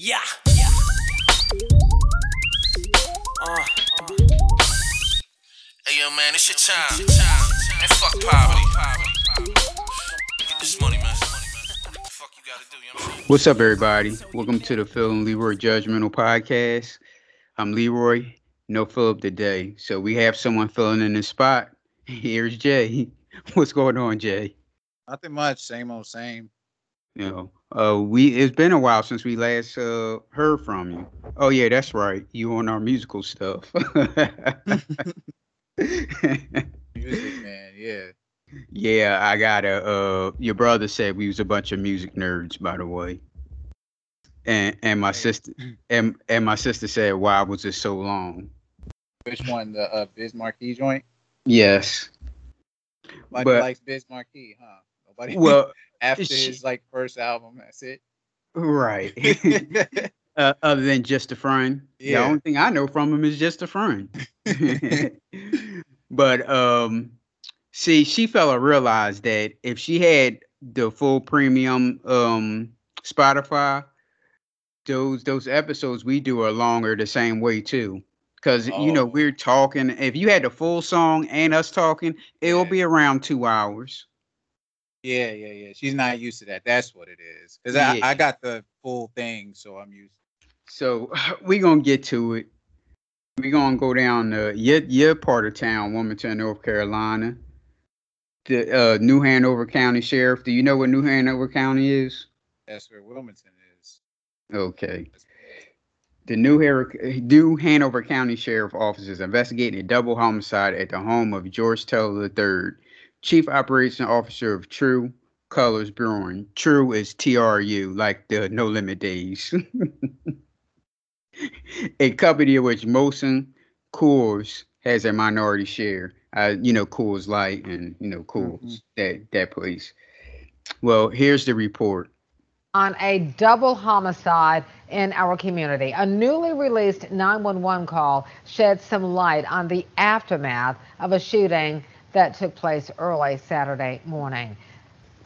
Yeah. yeah. Uh, uh. Hey yo, man, it's your time. And fuck poverty. Get this money, man. Fuck you gotta do, you know what I'm saying? What's up, everybody? Welcome to the Phil and Leroy Judgmental Podcast. I'm Leroy, no Philip today. So we have someone filling in the spot. Here's Jay. What's going on, Jay? Nothing much. Same old same. You know, uh, we it's been a while since we last uh heard from you. Oh yeah, that's right. You on our musical stuff. Music, man. Yeah. yeah, I got a. Uh, your brother said we was a bunch of music nerds, by the way. And and my sister and and my sister said, "Why was it so long?" Which one? The uh, Biz Markie joint? Yes. Nobody But- likes Biz Markie, huh? Nobody. Well, after she- his like first album, that's it. right. uh, other than just a friend. yeah. The only thing I know from him is just a friend. but um, see, she fella realized that if she had the full premium um Spotify, those those episodes we do are longer the same way too. Cause you know Oh. we're talking. If you had the full song and us talking, it'll Yeah. be around two hours. Yeah, yeah, yeah. She's not used to that. That's what it is. Cause Yeah. I, I got the full thing, so I'm used. So we gonna get to it. We gonna go down uh your your part of town, Wilmington, North Carolina. The uh, New Hanover County Sheriff. Do you know what New Hanover County is? That's where Wilmington is. Okay. The New, Har- New Hanover County Sheriff Office is investigating a double homicide at the home of George Taylor III, Chief Operation Officer of True Colors Brewing. True is TRU, like the No Limit Days. a company in which Molson Coors has a minority share. Uh, you know, Coors Light and, you know, Coors, that, that place. Well, here's the report. on a double homicide in our community. A newly released 911 call sheds some light on the aftermath of a shooting that took place early Saturday morning.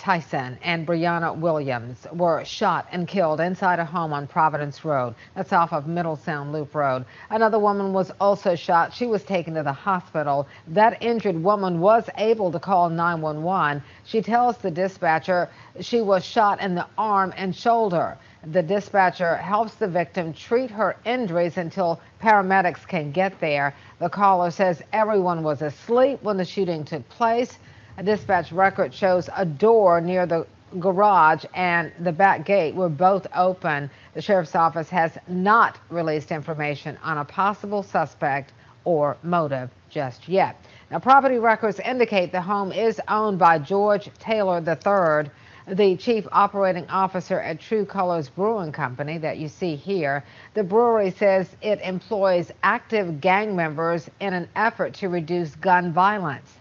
Tyson and Brianna Williams were shot and killed inside a home on Providence Road. That's off of Middle Sound Loop Road. Another woman was also shot. She was taken to the hospital. That injured woman was able to call 911. She tells the dispatcher she was shot in the arm and shoulder. The dispatcher helps the victim treat her injuries until paramedics can get there. The caller says everyone was asleep when the shooting took place. A dispatch record shows a door near the garage and the back gate were both open. The sheriff's office has not released information on a possible suspect or motive just yet. Now, property records indicate the home is owned by George Taylor III, the chief operating officer at True Colors Brewing Company that you see here. The brewery says it employs active gang members in an effort to reduce gun violence.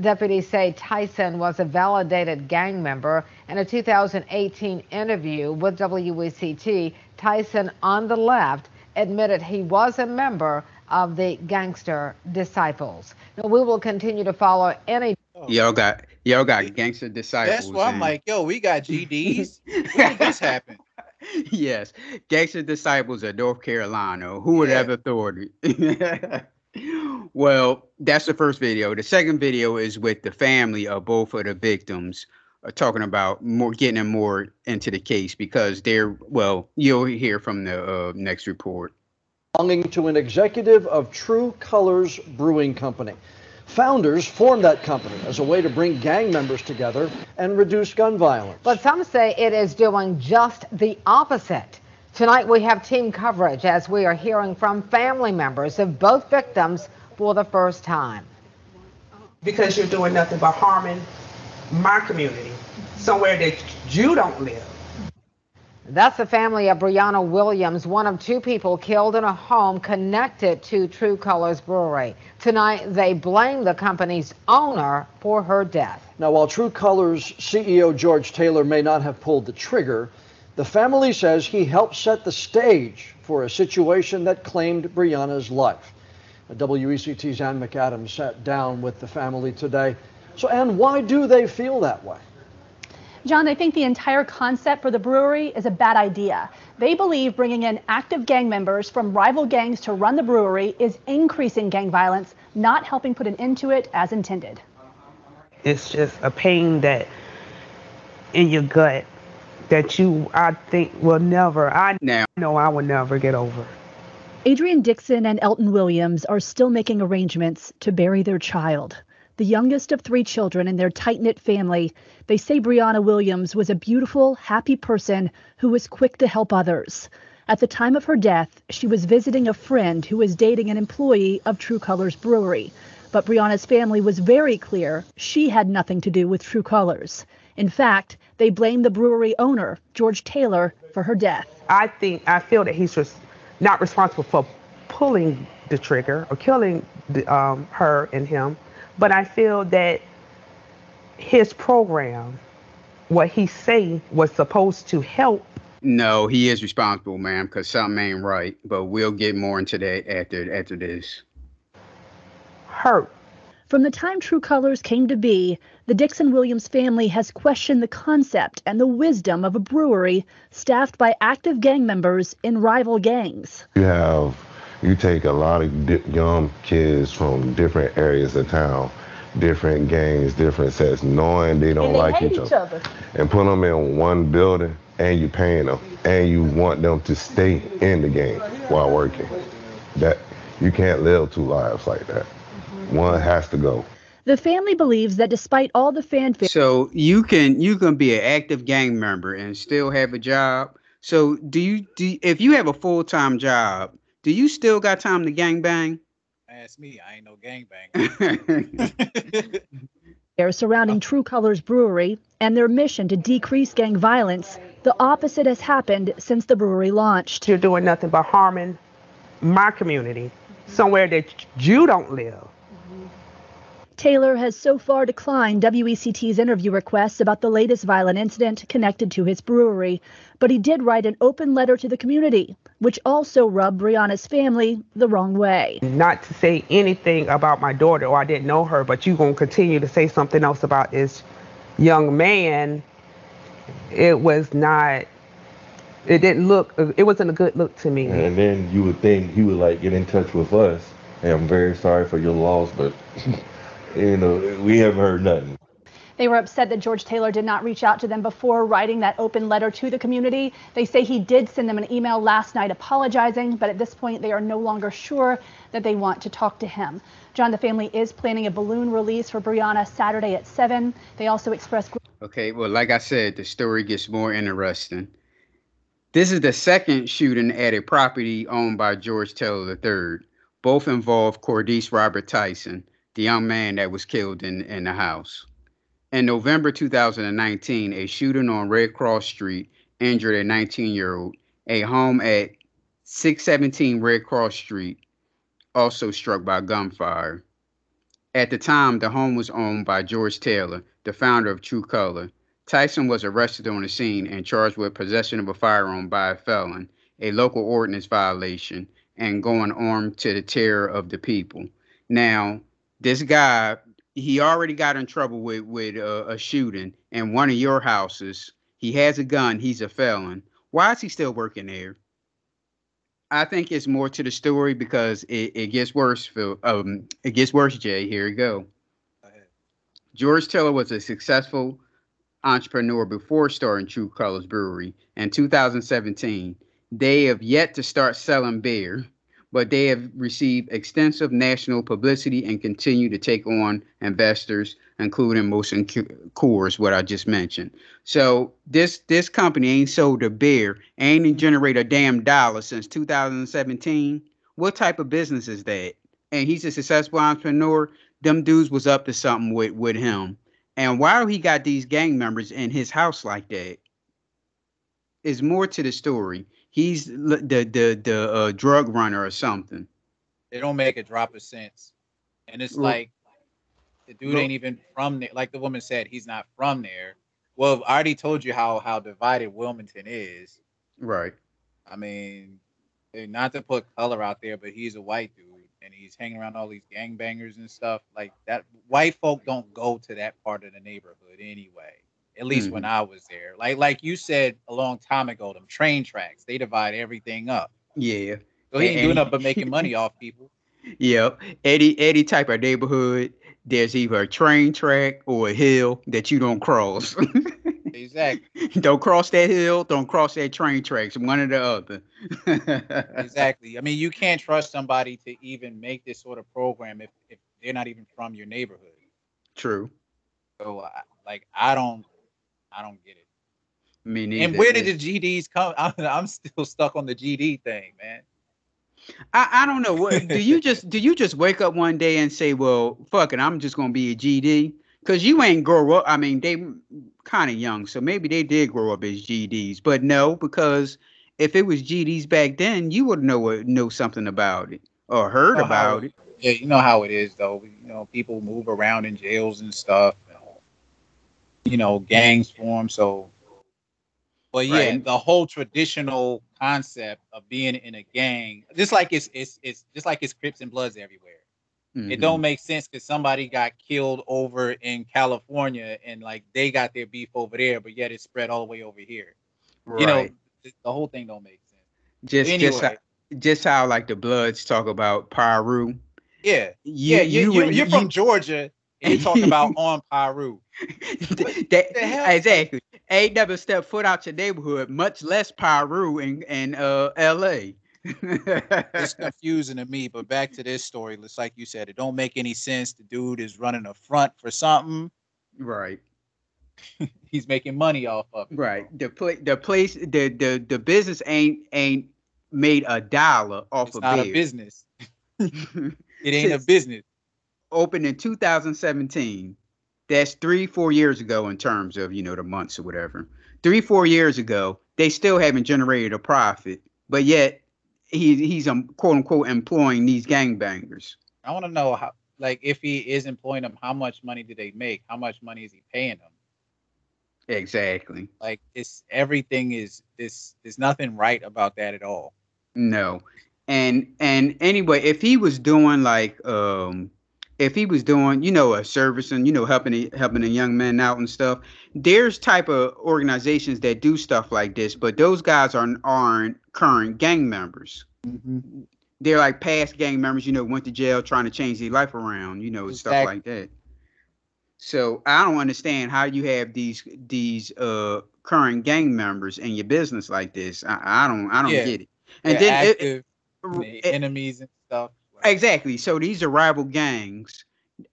Deputies say Tyson was a validated gang member. In a 2018 interview with WECT, Tyson on the left admitted he was a member of the gangster disciples. Now, we will continue to follow any Y'all got y'all got gangster disciples. That's why I'm and- like, yo, we got GDs. when did this happen? yes, gangster disciples of North Carolina. Who would Yeah. have authority? well, that's the first video. The second video is with the family of both of the victims, uh, talking about more getting them more into the case because they're well. You'll hear from the uh, next report. belonging to an executive of True Colors Brewing Company. Founders formed that company as a way to bring gang members together and reduce gun violence. But some say it is doing just the opposite. Tonight we have team coverage as we are hearing from family members of both victims for the first time. because you're doing nothing but harming my community, somewhere that you don't live. That's the family of Brianna Williams, one of two people killed in a home connected to True Colors Brewery. Tonight they blame the company's owner for her death. Now, while True Colors CEO George Taylor may not have pulled the trigger, the family says he helped set the stage for a situation that claimed Brianna's life. WECT's Ann McAdams sat down with the family today. So, Ann, why do they feel that way? John, they think the entire concept for the brewery is a bad idea. They believe bringing in active gang members from rival gangs to run the brewery is increasing gang violence, not helping put an end to it as intended. It's just a pain that in your gut that you, I think, will never, I Now, know I will never get over. Adrian Dixon and Elton Williams are still making arrangements to bury their child. The youngest of three children in their tight knit family, they say Brianna Williams was a beautiful, happy person who was quick to help others. At the time of her death, she was visiting a friend who was dating an employee of True Colors Brewery. But Brianna's family was very clear she had nothing to do with True Colors. In fact, they blamed the brewery owner, George Taylor, for her death. I think, I feel that he's just not responsible for pulling the trigger or killing the, um, her and him, but I feel that his program, what he say was supposed to help no, he is responsible, ma'am, because something ain't right. But we'll get more into that after after this. hurt. From the time True Colors came to be, the Dixon Williams family has questioned the concept and the wisdom of a brewery staffed by active gang members in rival gangs. You have, you take a lot of di- young kids from different areas of town, different gangs, different sets, knowing they don't like each, other, and put them in one building, and you paying them, and you want them to stay in the game while working. That you can't live two lives like that. One has to go. The family believes that despite all the fanfare, So you can you can be an active gang member and still have a job. So do you do if you have a full time job, do you still got time to gang bang? Ask me, I ain't no gangbanger. surrounding uh. True Colors Brewery and their mission to decrease gang violence, the opposite has happened since the brewery launched. You're doing nothing but harming my community, somewhere that you don't live. Taylor has so far declined WECT's interview requests about the latest violent incident connected to his brewery, but he did write an open letter to the community, which also rubbed Brianna's family the wrong way. Not to say anything about my daughter or I didn't know her, but you gonna continue to say something else about this young man. It was not. It didn't look. It wasn't a good look to me. And then you would think he would like get in touch with us. And I'm very sorry for your loss, but you know we haven't heard nothing. They were upset that George Taylor did not reach out to them before writing that open letter to the community. They say he did send them an email last night apologizing, but at this point they are no longer sure that they want to talk to him. John, the family is planning a balloon release for Brianna Saturday at 7. They also expressed Okay, well, like I said, the story gets more interesting. This is the second shooting at a property owned by George Taylor III. Both involve Cordese Robert Tyson, the young man that was killed in, in the house. In November 2019, a shooting on Red Cross Street injured a 19 year old. A home at 617 Red Cross Street also struck by gunfire. At the time, the home was owned by George Taylor, the founder of True Color. Tyson was arrested on the scene and charged with possession of a firearm by a felon, a local ordinance violation, and going armed to the terror of the people. Now, this guy, he already got in trouble with with uh, a shooting in one of your houses. He has a gun. He's a felon. Why is he still working there? I think it's more to the story because it, it gets worse. Phil. Um, it gets worse, Jay. Here we go. George Taylor was a successful entrepreneur before starting True Colors Brewery in 2017. They have yet to start selling beer, but they have received extensive national publicity and continue to take on investors, including Molson Coors, what I just mentioned. So this this company ain't sold a beer, ain't generated a damn dollar since 2017. What type of business is that? And he's a successful entrepreneur. Them dudes was up to something with with him. And why he got these gang members in his house like that? Is more to the story. He's the the the uh, drug runner or something. They don't make a drop of sense, and it's like the dude ain't even from there. Like the woman said, he's not from there. Well, I already told you how how divided Wilmington is. Right. I mean, not to put color out there, but he's a white dude and he's hanging around all these gangbangers and stuff like that. White folk don't go to that part of the neighborhood anyway. At least mm-hmm. when I was there. Like like you said a long time ago, them train tracks, they divide everything up. Yeah. So he ain't doing nothing but making money off people. Yep. Any any type of neighborhood, there's either a train track or a hill that you don't cross. exactly. don't cross that hill, don't cross that train tracks, one or the other. exactly. I mean, you can't trust somebody to even make this sort of program if, if they're not even from your neighborhood. True. So, like, I don't, I don't get it. Me neither. And where did the GDs come? I'm, I'm still stuck on the GD thing, man. I, I don't know. What do you just do? You just wake up one day and say, "Well, fuck it, I'm just gonna be a GD." Because you ain't grow up. I mean, they kind of young, so maybe they did grow up as GDs. But no, because if it was GDs back then, you would know know something about it or heard you know about it. Yeah, you know how it is though. You know, people move around in jails and stuff. You know, gangs form. So, but yeah, right. the whole traditional concept of being in a gang, just like it's it's it's just like it's Crips and Bloods everywhere. Mm-hmm. It don't make sense because somebody got killed over in California and like they got their beef over there, but yet it's spread all the way over here. Right. You know, the whole thing don't make sense. Just anyway. just how, just how like the Bloods talk about Piru. Yeah, you, yeah, you, you, you, are from Georgia and you talking about on Piru. that, exactly. Ain't never stepped foot out your neighborhood, much less Piru in, in uh, LA. it's confusing to me, but back to this story. It's like you said, it don't make any sense. The dude is running a front for something. Right. He's making money off of it. Right. The pla- the place the the the business ain't ain't made a dollar off it's of not a business. it ain't a business. Opened in 2017 that's three, four years ago in terms of, you know, the months or whatever. Three, four years ago, they still haven't generated a profit, but yet he he's um, quote unquote employing these gangbangers. I want to know how, like, if he is employing them, how much money do they make? How much money is he paying them? Exactly. Like, it's everything is this. There's nothing right about that at all. No, and and anyway, if he was doing like um if he was doing, you know, a service and you know helping helping a young man out and stuff, there's type of organizations that do stuff like this, but those guys aren't aren't current gang members. Mm-hmm. They're like past gang members, you know, went to jail trying to change their life around, you know, exactly. stuff like that. So I don't understand how you have these these uh current gang members in your business like this. I, I don't I don't yeah. get it. And They're then active, it, it, enemies and stuff. Exactly. So these are rival gangs.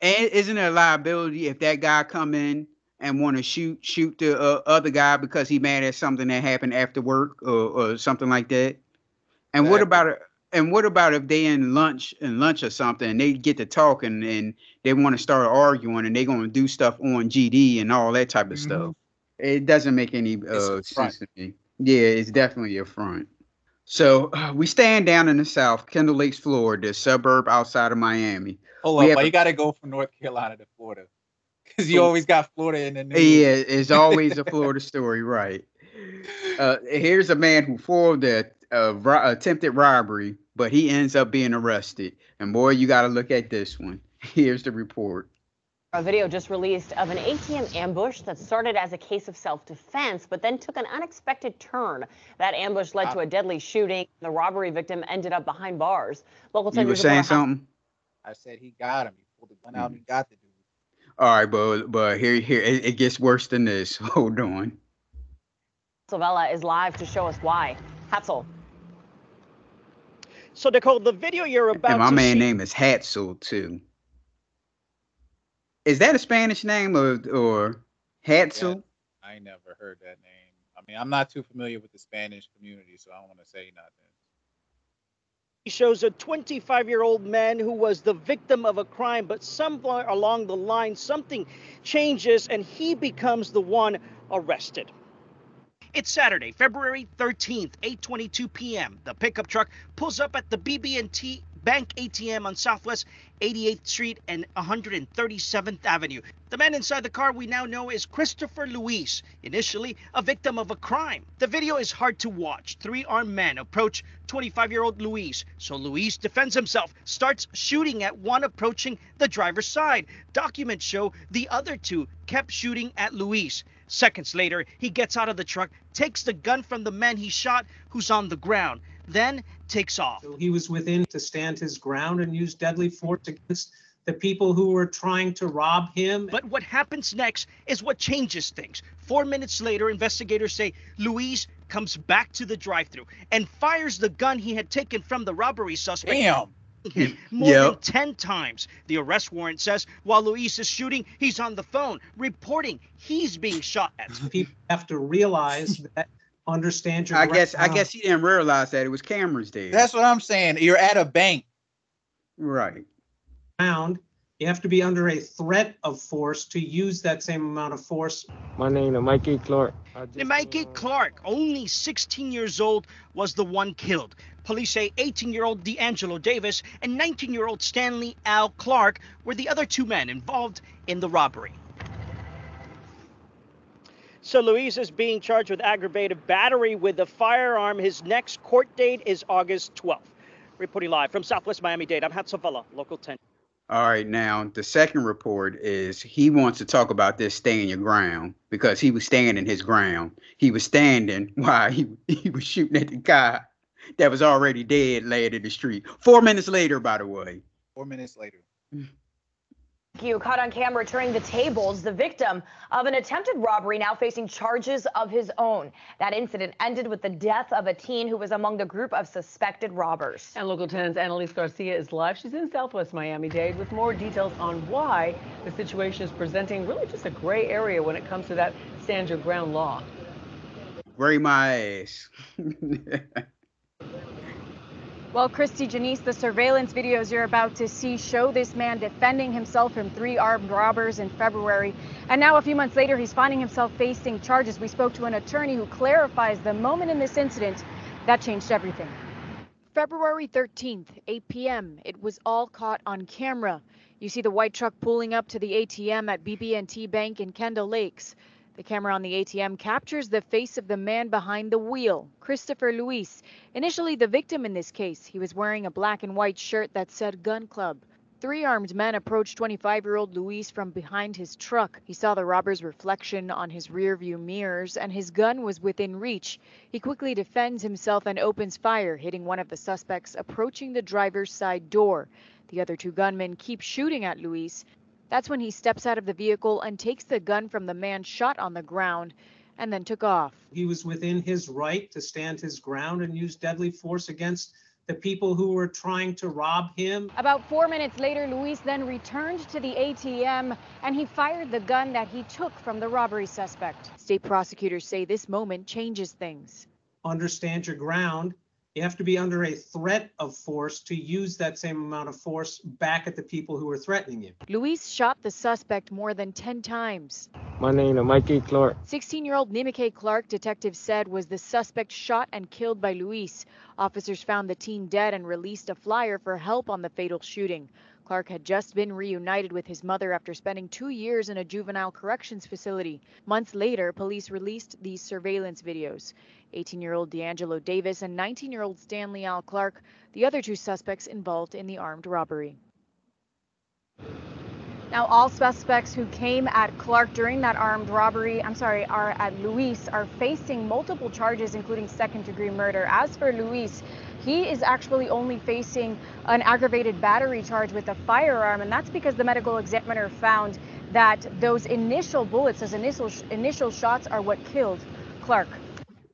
And isn't it a liability if that guy come in and want to shoot shoot the uh, other guy because he mad at something that happened after work or, or something like that? And exactly. what about it? And what about if they in lunch and lunch or something and they get to talking and they want to start arguing and they going to do stuff on GD and all that type of mm-hmm. stuff? It doesn't make any uh, sense to me. Yeah, it's definitely a front. So uh, we stand down in the South, Kendall Lakes, Florida, suburb outside of Miami. Hold on, you got to go from North Carolina to Florida because you always got Florida in the news. Yeah, it's always a Florida story, right? Uh, here's a man who foiled the uh, ro- attempted robbery, but he ends up being arrested. And boy, you got to look at this one. Here's the report. A video just released of an ATM ambush that started as a case of self-defense, but then took an unexpected turn. That ambush led to a deadly shooting. The robbery victim ended up behind bars. Local you were saying something? I said he got him. He pulled the gun out and he mm. got the dude. All right, but but here here it, it gets worse than this. Hold on. Savella is live to show us why. Hatzel. So Nicole, the video you're about and my man see- name is Hatzel too. Is that a Spanish name or or Hatzel? Yeah, I never heard that name. I mean, I'm not too familiar with the Spanish community, so I don't want to say nothing. He shows a 25 year old man who was the victim of a crime, but somewhere along the line, something changes and he becomes the one arrested. It's Saturday, February 13th, 8:22 p.m. The pickup truck pulls up at the BB&T Bank ATM on Southwest 88th Street and 137th Avenue. The man inside the car we now know is Christopher Luis, initially a victim of a crime. The video is hard to watch. Three armed men approach 25 year old Luis. So Luis defends himself, starts shooting at one approaching the driver's side. Documents show the other two kept shooting at Luis. Seconds later, he gets out of the truck, takes the gun from the man he shot who's on the ground, then takes off. He was within to stand his ground and use deadly force against the people who were trying to rob him. But what happens next is what changes things. Four minutes later, investigators say Luis comes back to the drive through and fires the gun he had taken from the robbery suspect. Damn him more yep. than 10 times. The arrest warrant says while Luis is shooting, he's on the phone reporting he's being shot at. People have to realize that understand your I guess I guess he didn't realize that it was cameras there. That's what I'm saying. You're at a bank. Right. Found you have to be under a threat of force to use that same amount of force. My name is Mikey Clark. Mikey Clark, only 16 years old, was the one killed. Police say 18 year old D'Angelo Davis and 19 year old Stanley Al Clark were the other two men involved in the robbery. So Luis is being charged with aggravated battery with a firearm. His next court date is August 12th. Reporting live from Southwest Miami-Dade, I'm Hatzel Vela, Local 10. All right, now the second report is he wants to talk about this staying your ground because he was standing his ground. He was standing while he, he was shooting at the guy that was already dead laying in the street. Four minutes later, by the way. Four minutes later. Mm. You caught on camera turning the tables, the victim of an attempted robbery now facing charges of his own. That incident ended with the death of a teen who was among the group of suspected robbers. And local 10's Annalise Garcia is live. She's in Southwest Miami-Dade with more details on why the situation is presenting really just a gray area when it comes to that stand your ground law. Gray my ass. Well, Christy Janice, the surveillance videos you're about to see show this man defending himself from three armed robbers in February. And now, a few months later, he's finding himself facing charges. We spoke to an attorney who clarifies the moment in this incident that changed everything. February 13th, 8 p.m. It was all caught on camera. You see the white truck pulling up to the ATM at BB&T Bank in Kendall Lakes. The camera on the ATM captures the face of the man behind the wheel, Christopher Luis. Initially the victim in this case, he was wearing a black and white shirt that said Gun Club. Three armed men approached 25 year old Luis from behind his truck. He saw the robber's reflection on his rearview mirrors and his gun was within reach. He quickly defends himself and opens fire, hitting one of the suspects approaching the driver's side door. The other two gunmen keep shooting at Luis. That's when he steps out of the vehicle and takes the gun from the man shot on the ground and then took off. He was within his right to stand his ground and use deadly force against the people who were trying to rob him. About four minutes later, Luis then returned to the ATM and he fired the gun that he took from the robbery suspect. State prosecutors say this moment changes things. Understand your ground you have to be under a threat of force to use that same amount of force back at the people who are threatening you. Luis shot the suspect more than 10 times. My name is Mikey Clark. 16 year old Nimike Clark, detectives said, was the suspect shot and killed by Luis. Officers found the teen dead and released a flyer for help on the fatal shooting. Clark had just been reunited with his mother after spending two years in a juvenile corrections facility. Months later, police released these surveillance videos. 18 year old D'Angelo Davis and 19 year old Stanley Al Clark, the other two suspects involved in the armed robbery. Now, all suspects who came at Clark during that armed robbery, I'm sorry, are at Luis, are facing multiple charges, including second degree murder. As for Luis, he is actually only facing an aggravated battery charge with a firearm, and that's because the medical examiner found that those initial bullets, those initial initial shots, are what killed Clark.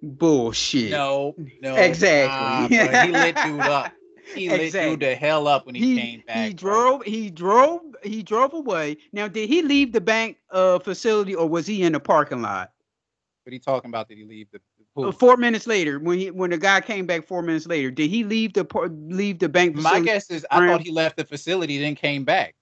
Bullshit. No, no. Exactly. Nah, he lit dude up. He exactly. lit dude the hell up when he, he came back. He drove. Bro. He drove. He drove away. Now, did he leave the bank uh, facility or was he in the parking lot? What are you talking about? Did he leave the? Uh, four minutes later, when he when the guy came back four minutes later, did he leave the leave the bank? My guess is I thought he left the facility, then came back.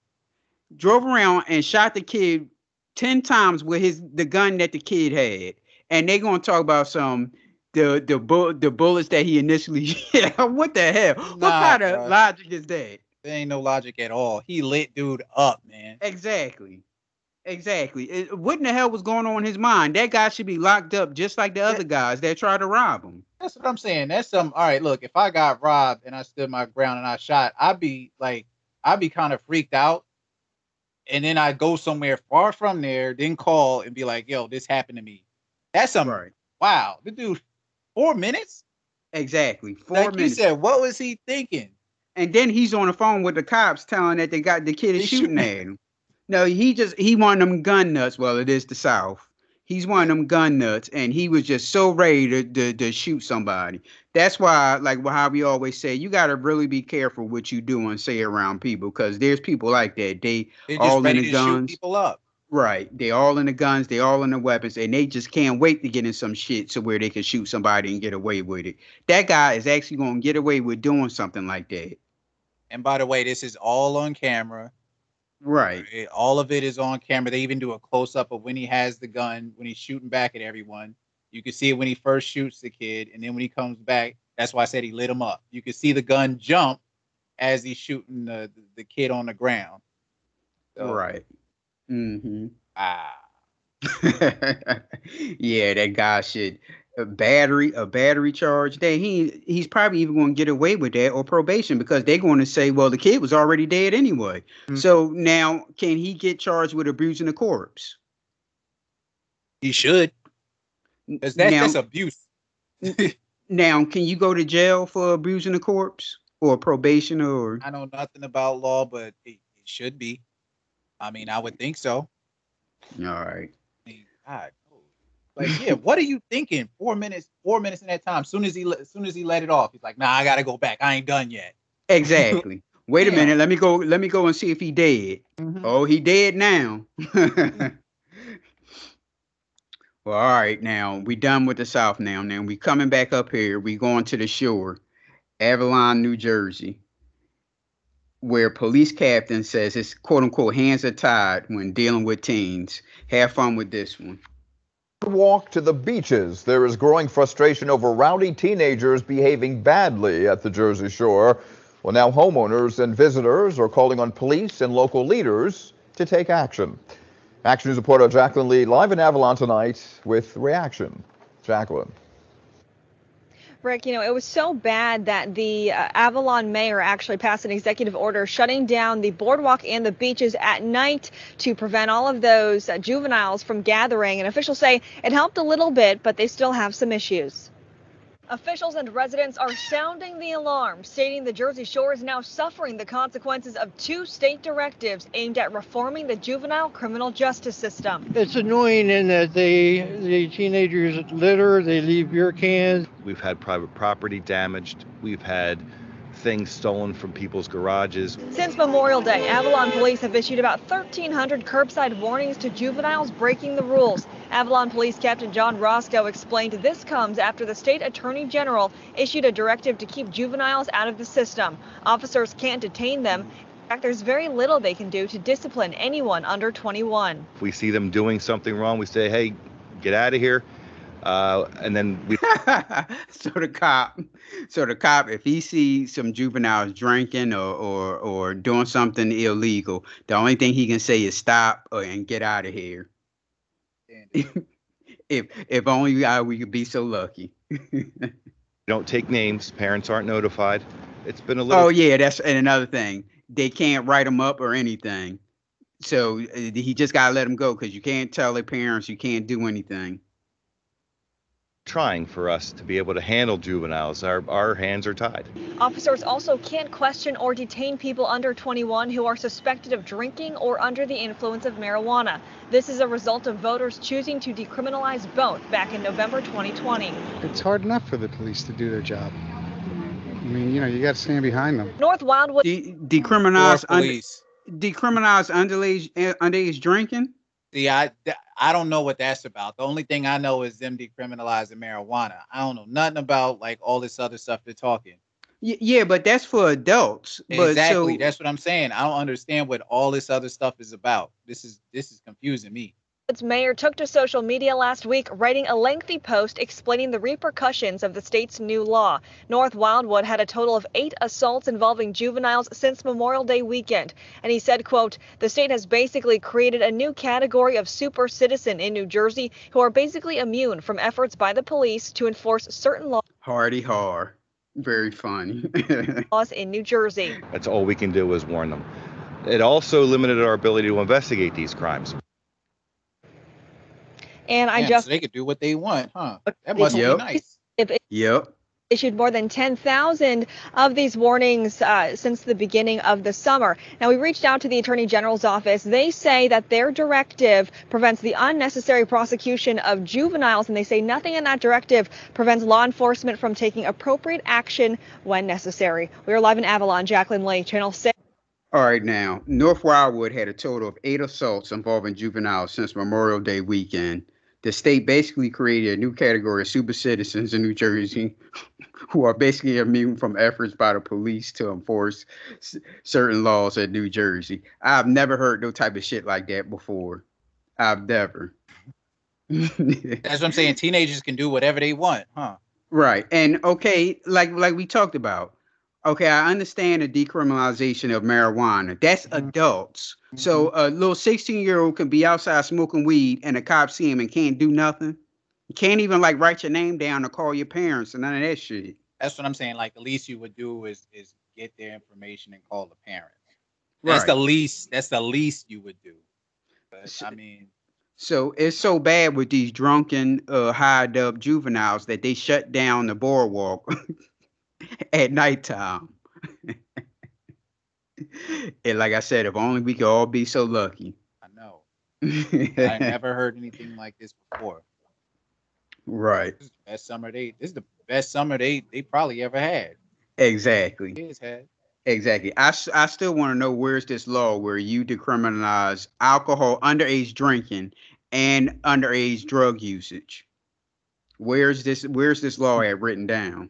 Drove around and shot the kid ten times with his the gun that the kid had and they're gonna talk about some the the bu- the bullets that he initially yeah, what the hell? Nah, what kind of logic is that? There ain't no logic at all. He lit dude up, man. Exactly. Exactly. It, what in the hell was going on in his mind? That guy should be locked up just like the other guys that tried to rob him. That's what I'm saying. That's some all right, look, if I got robbed and I stood my ground and I shot, I'd be like I'd be kind of freaked out and then I go somewhere far from there, then call and be like, "Yo, this happened to me." That's something. Right. Wow, the dude, four minutes. Exactly, four like minutes. You said, what was he thinking? And then he's on the phone with the cops, telling that they got the kid is shooting at him. No, he just he one of them gun nuts. Well, it is the South. He's one of them gun nuts, and he was just so ready to, to, to shoot somebody. That's why, like how we always say, you got to really be careful what you do and say around people, because there's people like that. They all in the guns. people up. Right. They all in the guns, they all in the weapons, and they just can't wait to get in some shit to where they can shoot somebody and get away with it. That guy is actually gonna get away with doing something like that. And by the way, this is all on camera. Right. It- all of it is on camera. They even do a close up of when he has the gun, when he's shooting back at everyone. You can see it when he first shoots the kid, and then when he comes back, that's why I said he lit him up. You can see the gun jump as he's shooting the, the kid on the ground. So, Right. Mm-hmm. Ah. yeah, that guy should a battery, a battery charge. Then he he's probably even going to get away with that or probation because they're going to say, well, the kid was already dead anyway. So now, can he get charged with abusing a corpse? He should. That's, that's, Now- that's abuse. Now, can you go to jail for abusing a corpse or probation or? I know nothing about law, but it, it should be. I mean, I would think so. All right. God, like, yeah, what are you thinking? Four minutes, four minutes in that time. Soon as he, as soon as he let it off, he's like, "Nah, I gotta go back. I ain't done yet." Exactly. Wait a minute. Let me go. Let me go and see if he dead. Mm-hmm. Oh, he dead now. Mm-hmm. well, all right. Now we done with the South. Now, now we coming back up here. We going to the shore, Avalon, New Jersey, where police captain says his quote unquote hands are tied when dealing with teens. Have fun with this one. Walk to the beaches. There is growing frustration over rowdy teenagers behaving badly at the Jersey Shore. Well, now homeowners and visitors are calling on police and local leaders to take action. Action News reporter Jacqueline Lee live in Avalon tonight with reaction. Jacqueline. Rick, you know, it was so bad that the uh, Avalon mayor actually passed an executive order shutting down the boardwalk and the beaches at night to prevent all of those uh, juveniles from gathering. And officials say it helped a little bit, but they still have some issues. Officials and residents are sounding the alarm, stating the Jersey Shore is now suffering the consequences of two state directives aimed at reforming the juvenile criminal justice system. It's annoying in that they the teenagers litter, they leave beer cans. We've had private property damaged. We've had things stolen from people's garages. Since Memorial Day, Avalon police have issued about 1,300 curbside warnings to juveniles breaking the rules. Avalon Police Captain John Roscoe explained this comes after the state attorney general issued a directive to keep juveniles out of the system. Officers can't detain them. In fact, there's very little they can do to discipline anyone under 21. If we see them doing something wrong, we say, hey, get out of here. Uh, and then we so the cop, so the cop, if he sees some juveniles drinking or or or doing something illegal, the only thing he can say is stop or, and get out of here. if if only I we could be so lucky. don't take names. Parents aren't notified. It's been a little. Oh yeah, that's and another thing. They can't write them up or anything. So uh, he just gotta let them go because you can't tell their parents you can't do anything. Trying for us to be able to handle juveniles. Our, our hands are tied. Officers also can't question or detain people under 21 who are suspected of drinking or under the influence of marijuana. This is a result of voters choosing to decriminalize both back in November 2020. It's hard enough for the police to do their job. I mean, you know, you got to stand behind them. North Wildwood. De- decriminalize More under, decriminalize underage uh, underage drinking. See, I I don't know what that's about. The only thing I know is them decriminalizing marijuana. I don't know nothing about like all this other stuff they're talking. Yeah, but that's for adults. But exactly. so That's what I'm saying. I don't understand what all this other stuff is about. This is this is confusing me. Its mayor took to social media last week, writing a lengthy post explaining the repercussions of the state's new law. North Wildwood had a total of eight assaults involving juveniles since Memorial Day weekend. And he said, quote, the state has basically created a new category of super citizen in New Jersey who are basically immune from efforts by the police to enforce certain laws. hardy har. Very funny. laws in New Jersey. That's all we can do is warn them. it also limited our ability to investigate these crimes. And I Damn, just so they could do what they want, huh? That must Yep. be nice. if it Yep. issued more than 10,000 of these warnings uh, since the beginning of the summer. Now, we reached out to the Attorney General's office. They say that their directive prevents the unnecessary prosecution of juveniles, and they say nothing in that directive prevents law enforcement from taking appropriate action when necessary. We are live in Avalon. Jacqueline Lee, Channel 6. All right, now, North Wildwood had a total of eight assaults involving juveniles since Memorial Day weekend. The state basically created a new category of super citizens in New Jersey who are basically immune from efforts by the police to enforce s- certain laws in New Jersey. I've never heard no type of shit like that before. I've never. That's what I'm saying. Teenagers can do whatever they want, huh? Right. And okay, like like we talked about. Okay, I understand the decriminalization of marijuana. That's adults. So a little 16-year-old can be outside smoking weed and the cops see him and can't do nothing. Can't even like write your name down or call your parents and none of that shit. That's what I'm saying. Like the least you would do is is get their information and call the parents. That's the least. That's the least you would do. But I mean, So it's so bad with these drunken, uh, high up juveniles that they shut down the boardwalk at nighttime. and like I said, if only we could all be so lucky. I know. I never heard anything like this before. right. This is the best summer they. This is the best summer they they probably ever had. Exactly. Kids had. Exactly. I, I still want to know where's this law where you decriminalize alcohol, underage drinking, and underage drug usage. Where's this? Where's this law at written down?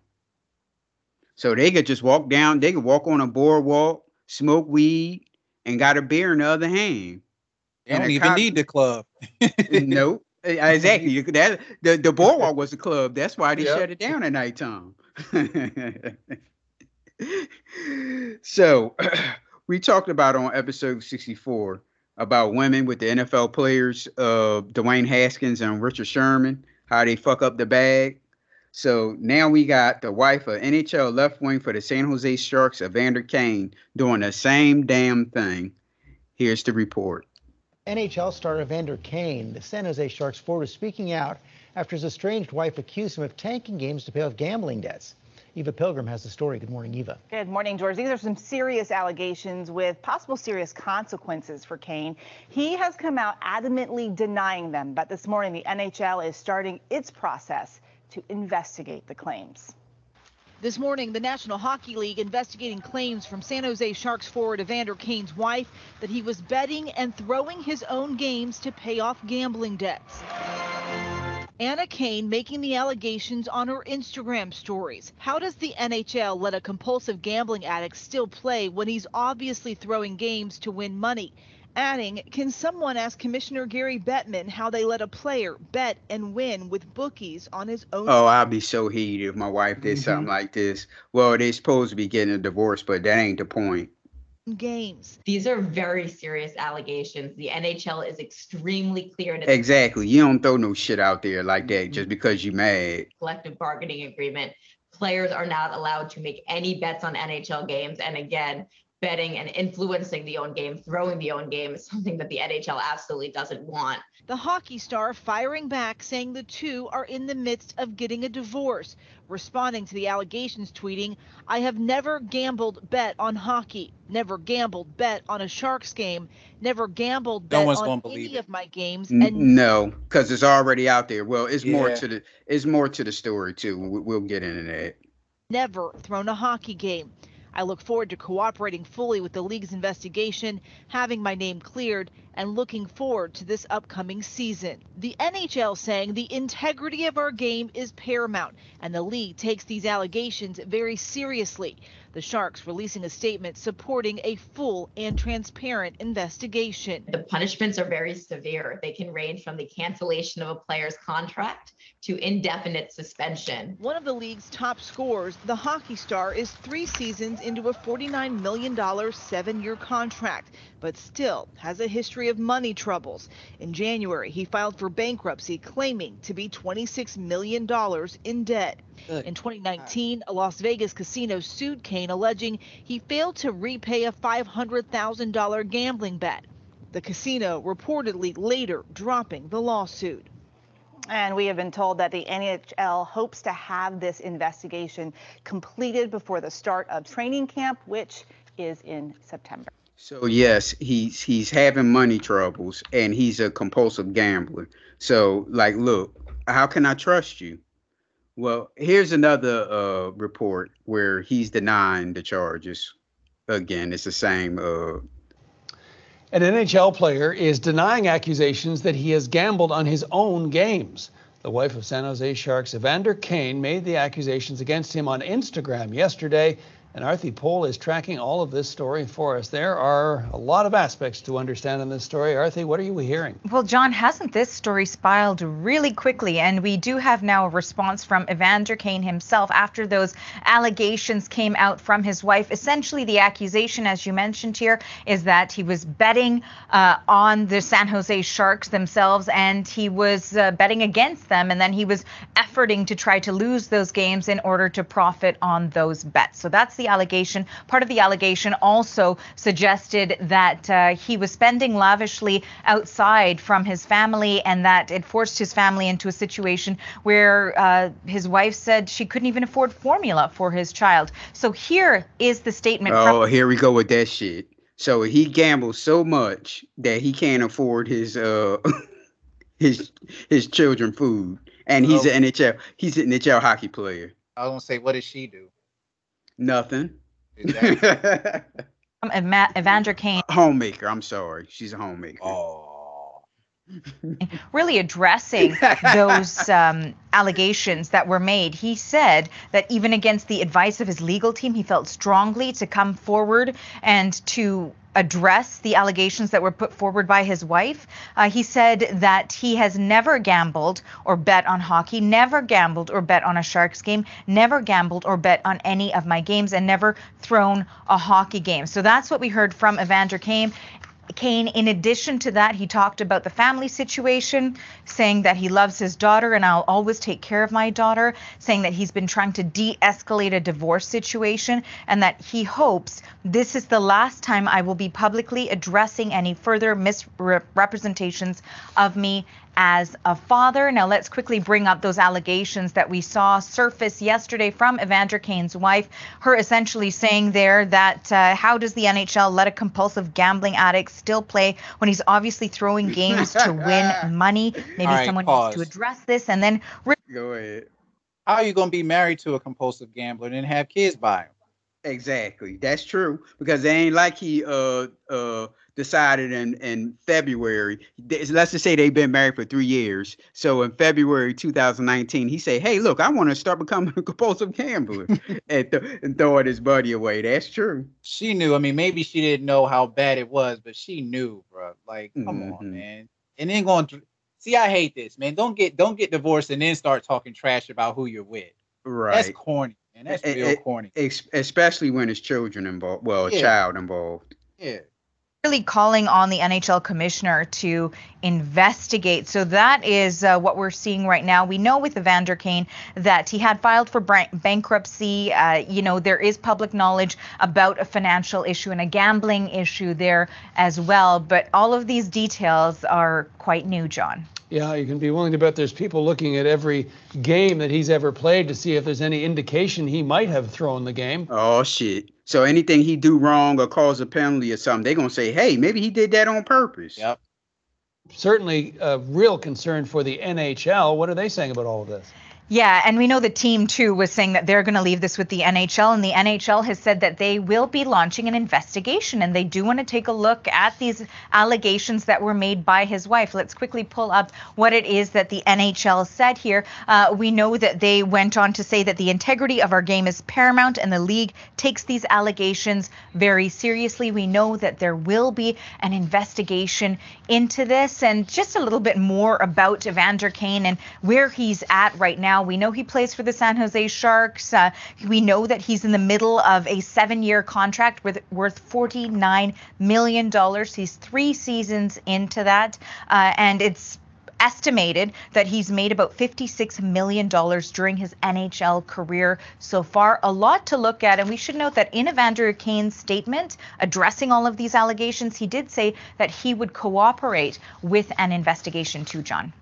So they could just walk down. They could walk on a boardwalk, smoke weed, and got a beer in the other hand. They And don't even cop- need the club. nope. Eh, Exactly. You could that the, the boardwalk was the club. That's why they Yep. shut it down at nighttime. so we talked about on episode 64 about women with the NFL players, uh Dwayne Haskins and Richard Sherman, how they fuck up the bag. So now we got the wife of NHL left wing for the San Jose Sharks, Evander Kane, doing the same damn thing. Here's the report. NHL star Evander Kane, the San Jose Sharks forward, is speaking out after his estranged wife accused him of tanking games to pay off gambling debts. Eva Pilgrim has the story. Good morning, Eva. Good morning, George. These are some serious allegations with possible serious consequences for Kane. He has come out adamantly denying them, but this morning the NHL is starting its process to investigate the claims. This morning, the National Hockey League investigating claims from San Jose Sharks forward Evander Kane's wife that he was betting and throwing his own games to pay off gambling debts. Anna Kane making the allegations on her Instagram stories. How does the NHL let a compulsive gambling addict still play when he's obviously throwing games to win money? Adding, can someone ask Commissioner Gary Bettman how they let a player bet and win with bookies on his own? Oh, I'd be so heated if my wife did something mm-hmm. like this. Well, they're supposed to be getting a divorce, but that ain't the point. games. These are very serious allegations. The NHL is extremely clear in its Exactly. You don't throw no shit out there like that just mm-hmm. because you mad. collective bargaining agreement. Players are not allowed to make any bets on NHL games. And again, betting and influencing the own game, throwing the own game is something that the NHL absolutely doesn't want. The hockey star firing back, saying the two are in the midst of getting a divorce. Responding to the allegations, tweeting, I have never gambled bet on hockey, never gambled bet on a Sharks game, never gambled No bet one's on gonna any it. of my games, N- and no, because it's already out there. Well, it's more to the it's more to the story too. We- We'll get into that. never thrown a hockey game. I look forward to cooperating fully with the league's investigation, having my name cleared, and looking forward to this upcoming season. The NHL saying the integrity of our game is paramount, and the league takes these allegations very seriously. The Sharks releasing a statement supporting a full and transparent investigation. The punishments are very severe. They can range from the cancellation of a player's contract to indefinite suspension. One of the league's top scorers, the hockey star, is three seasons into a $49 million seven year contract, but still has a history history of money troubles. In January, he filed for bankruptcy, claiming to be $26 million in debt. In 2019, a Las Vegas casino sued Kane, alleging he failed to repay a $500,000 gambling bet. The casino reportedly later dropping the lawsuit. And we have been told that the NHL hopes to have this investigation completed before the start of training camp, which is in September. So yes, he's he's having money troubles and he's a compulsive gambler. So like, look, how can I trust you? Well, here's another uh, report where he's denying the charges. Again, it's the same. Uh, An NHL player is denying accusations that he has gambled on his own games. The wife of San Jose Sharks, Evander Kane, made the accusations against him on Instagram yesterday and Arthi Pole is tracking all of this story for us. There are a lot of aspects to understand in this story. Arthi, what are you hearing? Well, John, hasn't this story spiraled really quickly? And we do have now a response from Evander Kane himself after those allegations came out from his wife. Essentially, the accusation, as you mentioned here, is that he was betting uh, on the San Jose Sharks themselves and he was uh, betting against them. And then he was efforting to try to lose those games in order to profit on those bets. So that's the allegation. Part of the allegation also suggested that uh, he was spending lavishly outside from his family and that it forced his family into a situation where uh, his wife said she couldn't even afford formula for his child. So here is the statement. Oh, here we go with that shit. So he gambles so much that he can't afford his uh his his children food, and he's an NHL he's an NHL hockey player. I was gonna say, what does she do? Nothing. Exactly. um, Evander Kane. Homemaker. I'm sorry. She's a homemaker. Oh. really addressing those um, allegations that were made. He said that even against the advice of his legal team, he felt strongly to come forward and to address the allegations that were put forward by his wife. Uh, he said that he has never gambled or bet on hockey, never gambled or bet on a Sharks game, never gambled or bet on any of my games, and never thrown a hockey game. So that's what we heard from Evander Kane. Kane, in addition to that, he talked about the family situation, saying that he loves his daughter and I'll always take care of my daughter, saying that he's been trying to de escalate a divorce situation and that he hopes this is the last time I will be publicly addressing any further misrepresentations of me as a father. Now, let's quickly bring up those allegations that we saw surface yesterday from Evander Kane's wife. Her essentially saying there that uh, how does the NHL let a compulsive gambling addict still play when he's obviously throwing games to win money? Maybe right, someone pause. needs to address this and then. Go ahead. How are you going to be married to a compulsive gambler and have kids by him? Exactly. That's true. Because it ain't like he uh uh decided in in February. Let's just say they've been married for three years. So in February 2019, he said, "Hey, look, I want to start becoming a compulsive gambler," and, th- and throwing his buddy away. That's true. She knew. I mean, maybe she didn't know how bad it was, but she knew, bro. Like, come mm-hmm. on, man. And then going through. See, I hate this, man. Don't get don't get divorced and then start talking trash about who you're with. Right. That's corny, and that's real it, corny. Especially when it's children involved. Well, a child involved. Yeah really calling on the NHL commissioner to investigate. So that is uh, what we're seeing right now. We know with Evander Kane that he had filed for bankruptcy. Uh, you know, there is public knowledge about a financial issue and a gambling issue there as well. But all of these details are quite new, John. Yeah, you can be willing to bet there's people looking at every game that he's ever played to see if there's any indication he might have thrown the game. Oh shit. So anything he do wrong or cause a penalty or something, they're gonna say, hey, maybe he did that on purpose. Yep. Certainly a real concern for the NHL. What are they saying about all of this? Yeah, and we know the team too was saying that they're going to leave this with the NHL, and the NHL has said that they will be launching an investigation, and they do want to take a look at these allegations that were made by his wife. Let's quickly pull up what it is that the NHL said here. Uh, we know that they went on to say that the integrity of our game is paramount, and the league takes these allegations very seriously. We know that there will be an investigation into this, and just a little bit more about Evander Kane and where he's at right now now. We know he plays for the San Jose Sharks. Uh, we know that he's in the middle of a seven-year contract with worth $49 million. He's three seasons into that, uh, and it's estimated that he's made about $56 million during his NHL career so far. A lot to look at. And we should note that in Evander Kane's statement addressing all of these allegations, he did say that he would cooperate with an investigation too, John.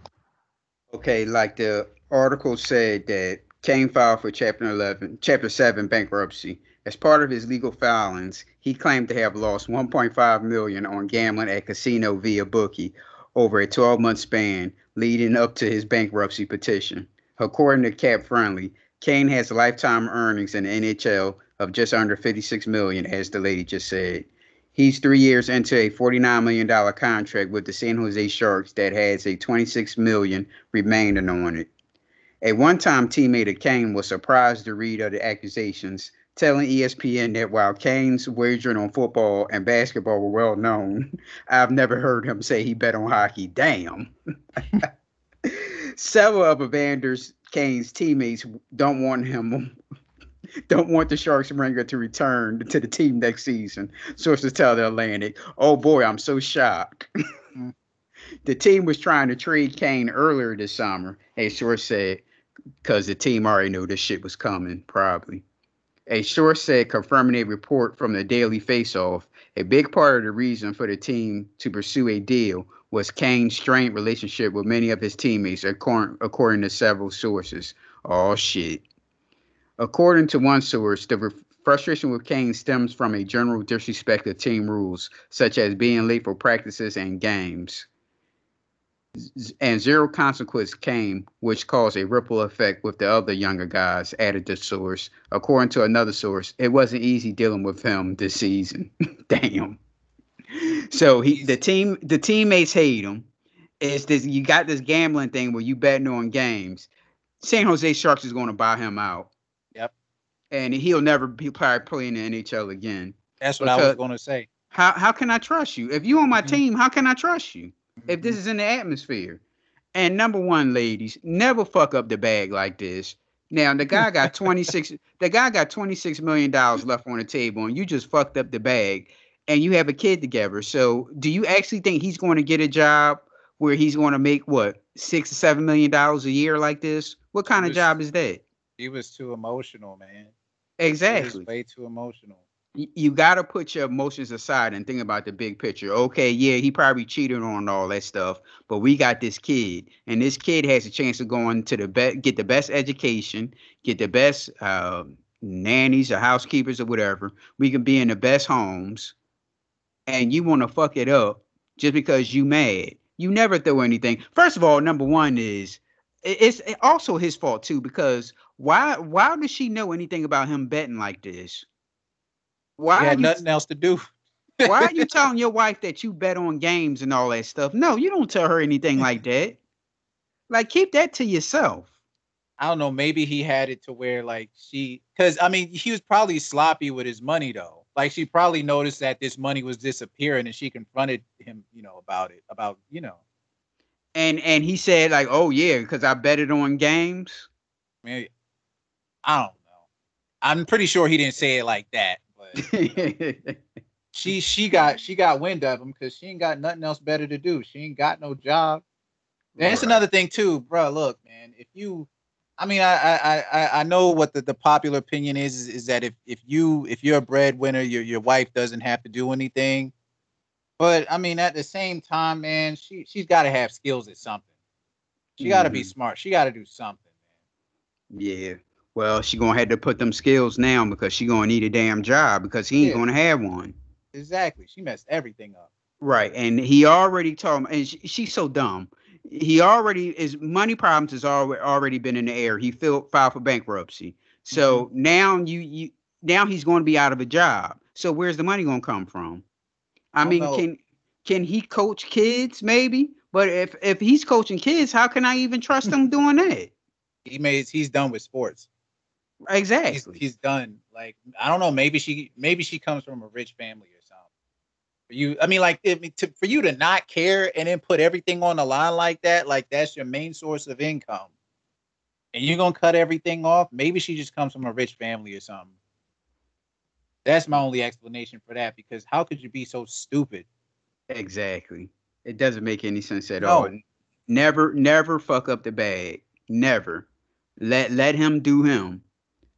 Okay, like the article said that Kane filed for Chapter 11, Chapter 7 bankruptcy. As part of his legal filings, he claimed to have lost 1.5 million on gambling at casino via bookie over a 12 month span leading up to his bankruptcy petition. According to Cap Friendly, Kane has lifetime earnings in NHL of just under 56 million, as the lady just said. He's three years into a $49 million contract with the San Jose Sharks that has a 26 million remaining on it. A one-time teammate of Kane was surprised to read of the accusations telling ESPN that while Kane's wagering on football and basketball were well known, I've never heard him say he bet on hockey. Damn. Several of Evander's Kane's teammates don't want him don't want the Sharks ringer to return to the team next season. Sources tell the Athletic. Oh boy, I'm so shocked. Mm. the team was trying to trade Kane earlier this summer, a source said, because the team already knew this shit was coming, probably. A source said, confirming a report from the Daily Faceoff, a big part of the reason for the team to pursue a deal was Kane's strained relationship with many of his teammates, according, according to several sources. Oh, shit. According to one source, the re- frustration with Kane stems from a general disrespect of team rules, such as being late for practices and games and zero consequence came, which caused a ripple effect with the other younger guys, added the source. According to another source, it wasn't easy dealing with him this season. Damn. So he the team the teammates hate him. It's this you got this gambling thing where you betting on games. San Jose Sharks is going to buy him out. Yep. And he'll never be probably play in the NHL again. That's what I was going to say. How how can I trust you? If you on my mm-hmm. team, how can I trust you? If this mm-hmm. is in the atmosphere. And number one, ladies, never fuck up the bag like this. Now the guy got 26 the guy got 26 million dollars left on the table and you just fucked up the bag and you have a kid together. So do you actually think he's going to get a job where he's going to make what six or seven million dollars a year like this? What kind was, of job is that? He was too emotional, man. Exactly. way too emotional you got to put your emotions aside and think about the big picture. Okay, yeah, he probably cheated on all that stuff, but we got this kid, and this kid has a chance of going to the best, get the best education, get the best uh, nannies or housekeepers or whatever. We can be in the best homes, and you want to fuck it up just because you mad. You never throw anything. First of all, number one is it's also his fault too because why why does she know anything about him betting like this? Why had you, nothing else to do. why are you telling your wife that you bet on games and all that stuff? No, you don't tell her anything like that. Like keep that to yourself. I don't know. Maybe he had it to where like she, because I mean, he was probably sloppy with his money though. Like she probably noticed that this money was disappearing, and she confronted him, you know, about it, about you know. And and he said like, oh yeah, because I bet it on games. Maybe I don't know. I'm pretty sure he didn't say it like that she she got she got wind of him because she ain't got nothing else better to do. She ain't got no job. And that's another thing too, bro. Look, man, if you, I mean, I I I, I know what the, the popular opinion is, is is that if if you if you're a breadwinner, your your wife doesn't have to do anything. But I mean, at the same time, man, she she's got to have skills at something. She got to be mm-hmm. smart. She got to do something, man. Yeah. Well, she gonna have to put them skills now because she gonna need a damn job because he ain't yeah. gonna have one. Exactly. She messed everything up. Right, and he already told me, and she, she's so dumb. He already his money problems has already already been in the air. He filed filed for bankruptcy. So mm-hmm. now you you now he's going to be out of a job. So where's the money going to come from? I, I mean, know. can can he coach kids maybe? But if if he's coaching kids, how can I even trust him doing that? He made he's done with sports. Exactly. He's, he's, done. Like I don't know. Maybe she maybe she comes from a rich family or something. For you, I mean, like if, to, for you to not care and then put everything on the line like that, like that's your main source of income. and you're gonna cut everything off. Maybe she just comes from a rich family or something. That's my only explanation for that. Because how could you be so stupid? Exactly. It doesn't make any sense at no. all. Never, never fuck up the bag. Never. Let let him do him.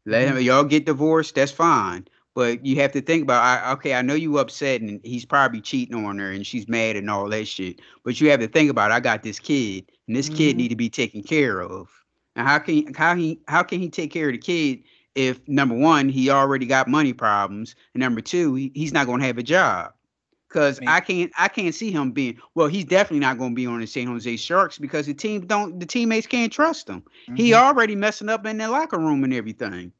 Let mm-hmm. him. Y'all get divorced. That's fine. But you have to think about, I, okay, I know you upset and he's probably cheating on her and she's mad and all that shit. But you have to think about, I got this kid and this mm-hmm. kid need to be taken care of. And how can how he how can he take care of the kid if number one he already got money problems and number two he, he's not going to have a job because I can't I can't see him being well he's definitely not going to be on the San Jose Sharks because the team don't the teammates can't trust him. Mm-hmm. He already messing up in the locker room and everything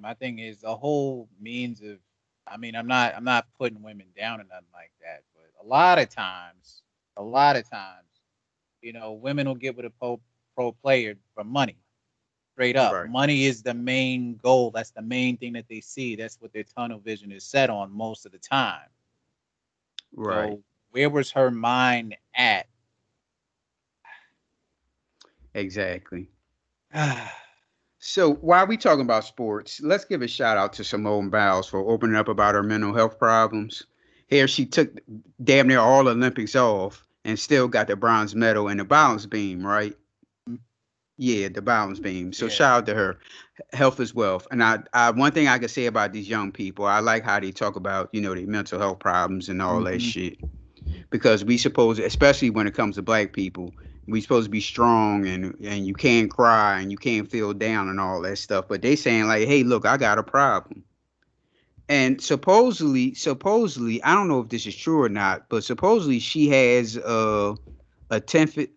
my thing is the whole means of I mean, I'm not I'm not putting women down or nothing like that, but a lot of times, a lot of times, you know, women will get with a pro, pro player for money. Straight up. Right. Money is the main goal. That's the main thing that they see. That's what their tunnel vision is set on most of the time. Right. So where was her mind at? Exactly. So while we talking about sports, let's give a shout out to Simone Biles for opening up about her mental health problems. Here she took damn near all Olympics off and still got the bronze medal in the balance beam, right? Yeah, the balance beam. So yeah. shout out to her. Health is wealth. And I, I one thing I can say about these young people, I like how they talk about, you know, their mental health problems and all mm-hmm. that shit. Because we suppose, especially when it comes to black people, we supposed to be strong and and you can't cry and you can't feel down and all that stuff but they saying like hey look i got a problem and supposedly supposedly i don't know if this is true or not but supposedly she has uh a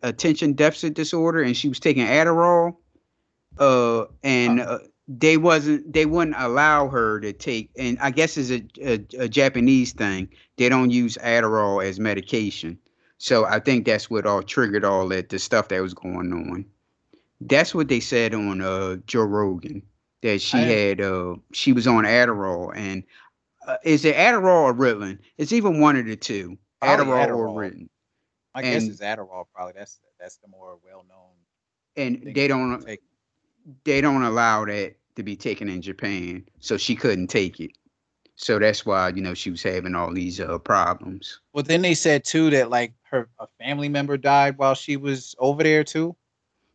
attention deficit disorder and she was taking adderall uh and uh, they wasn't they wouldn't allow her to take and i guess it's a, a, a japanese thing they don't use adderall as medication so I think that's what all triggered all that the stuff that was going on. That's what they said on uh Joe Rogan that she I, had uh she was on Adderall and uh, is it Adderall or Ritalin? It's even one of the two, Adderall, Adderall. or Ritalin. My and, guess is Adderall. Probably that's that's the more well known. And they don't they don't allow that to be taken in Japan, so she couldn't take it. So that's why you know she was having all these uh, problems. Well, then they said too that like her a family member died while she was over there too.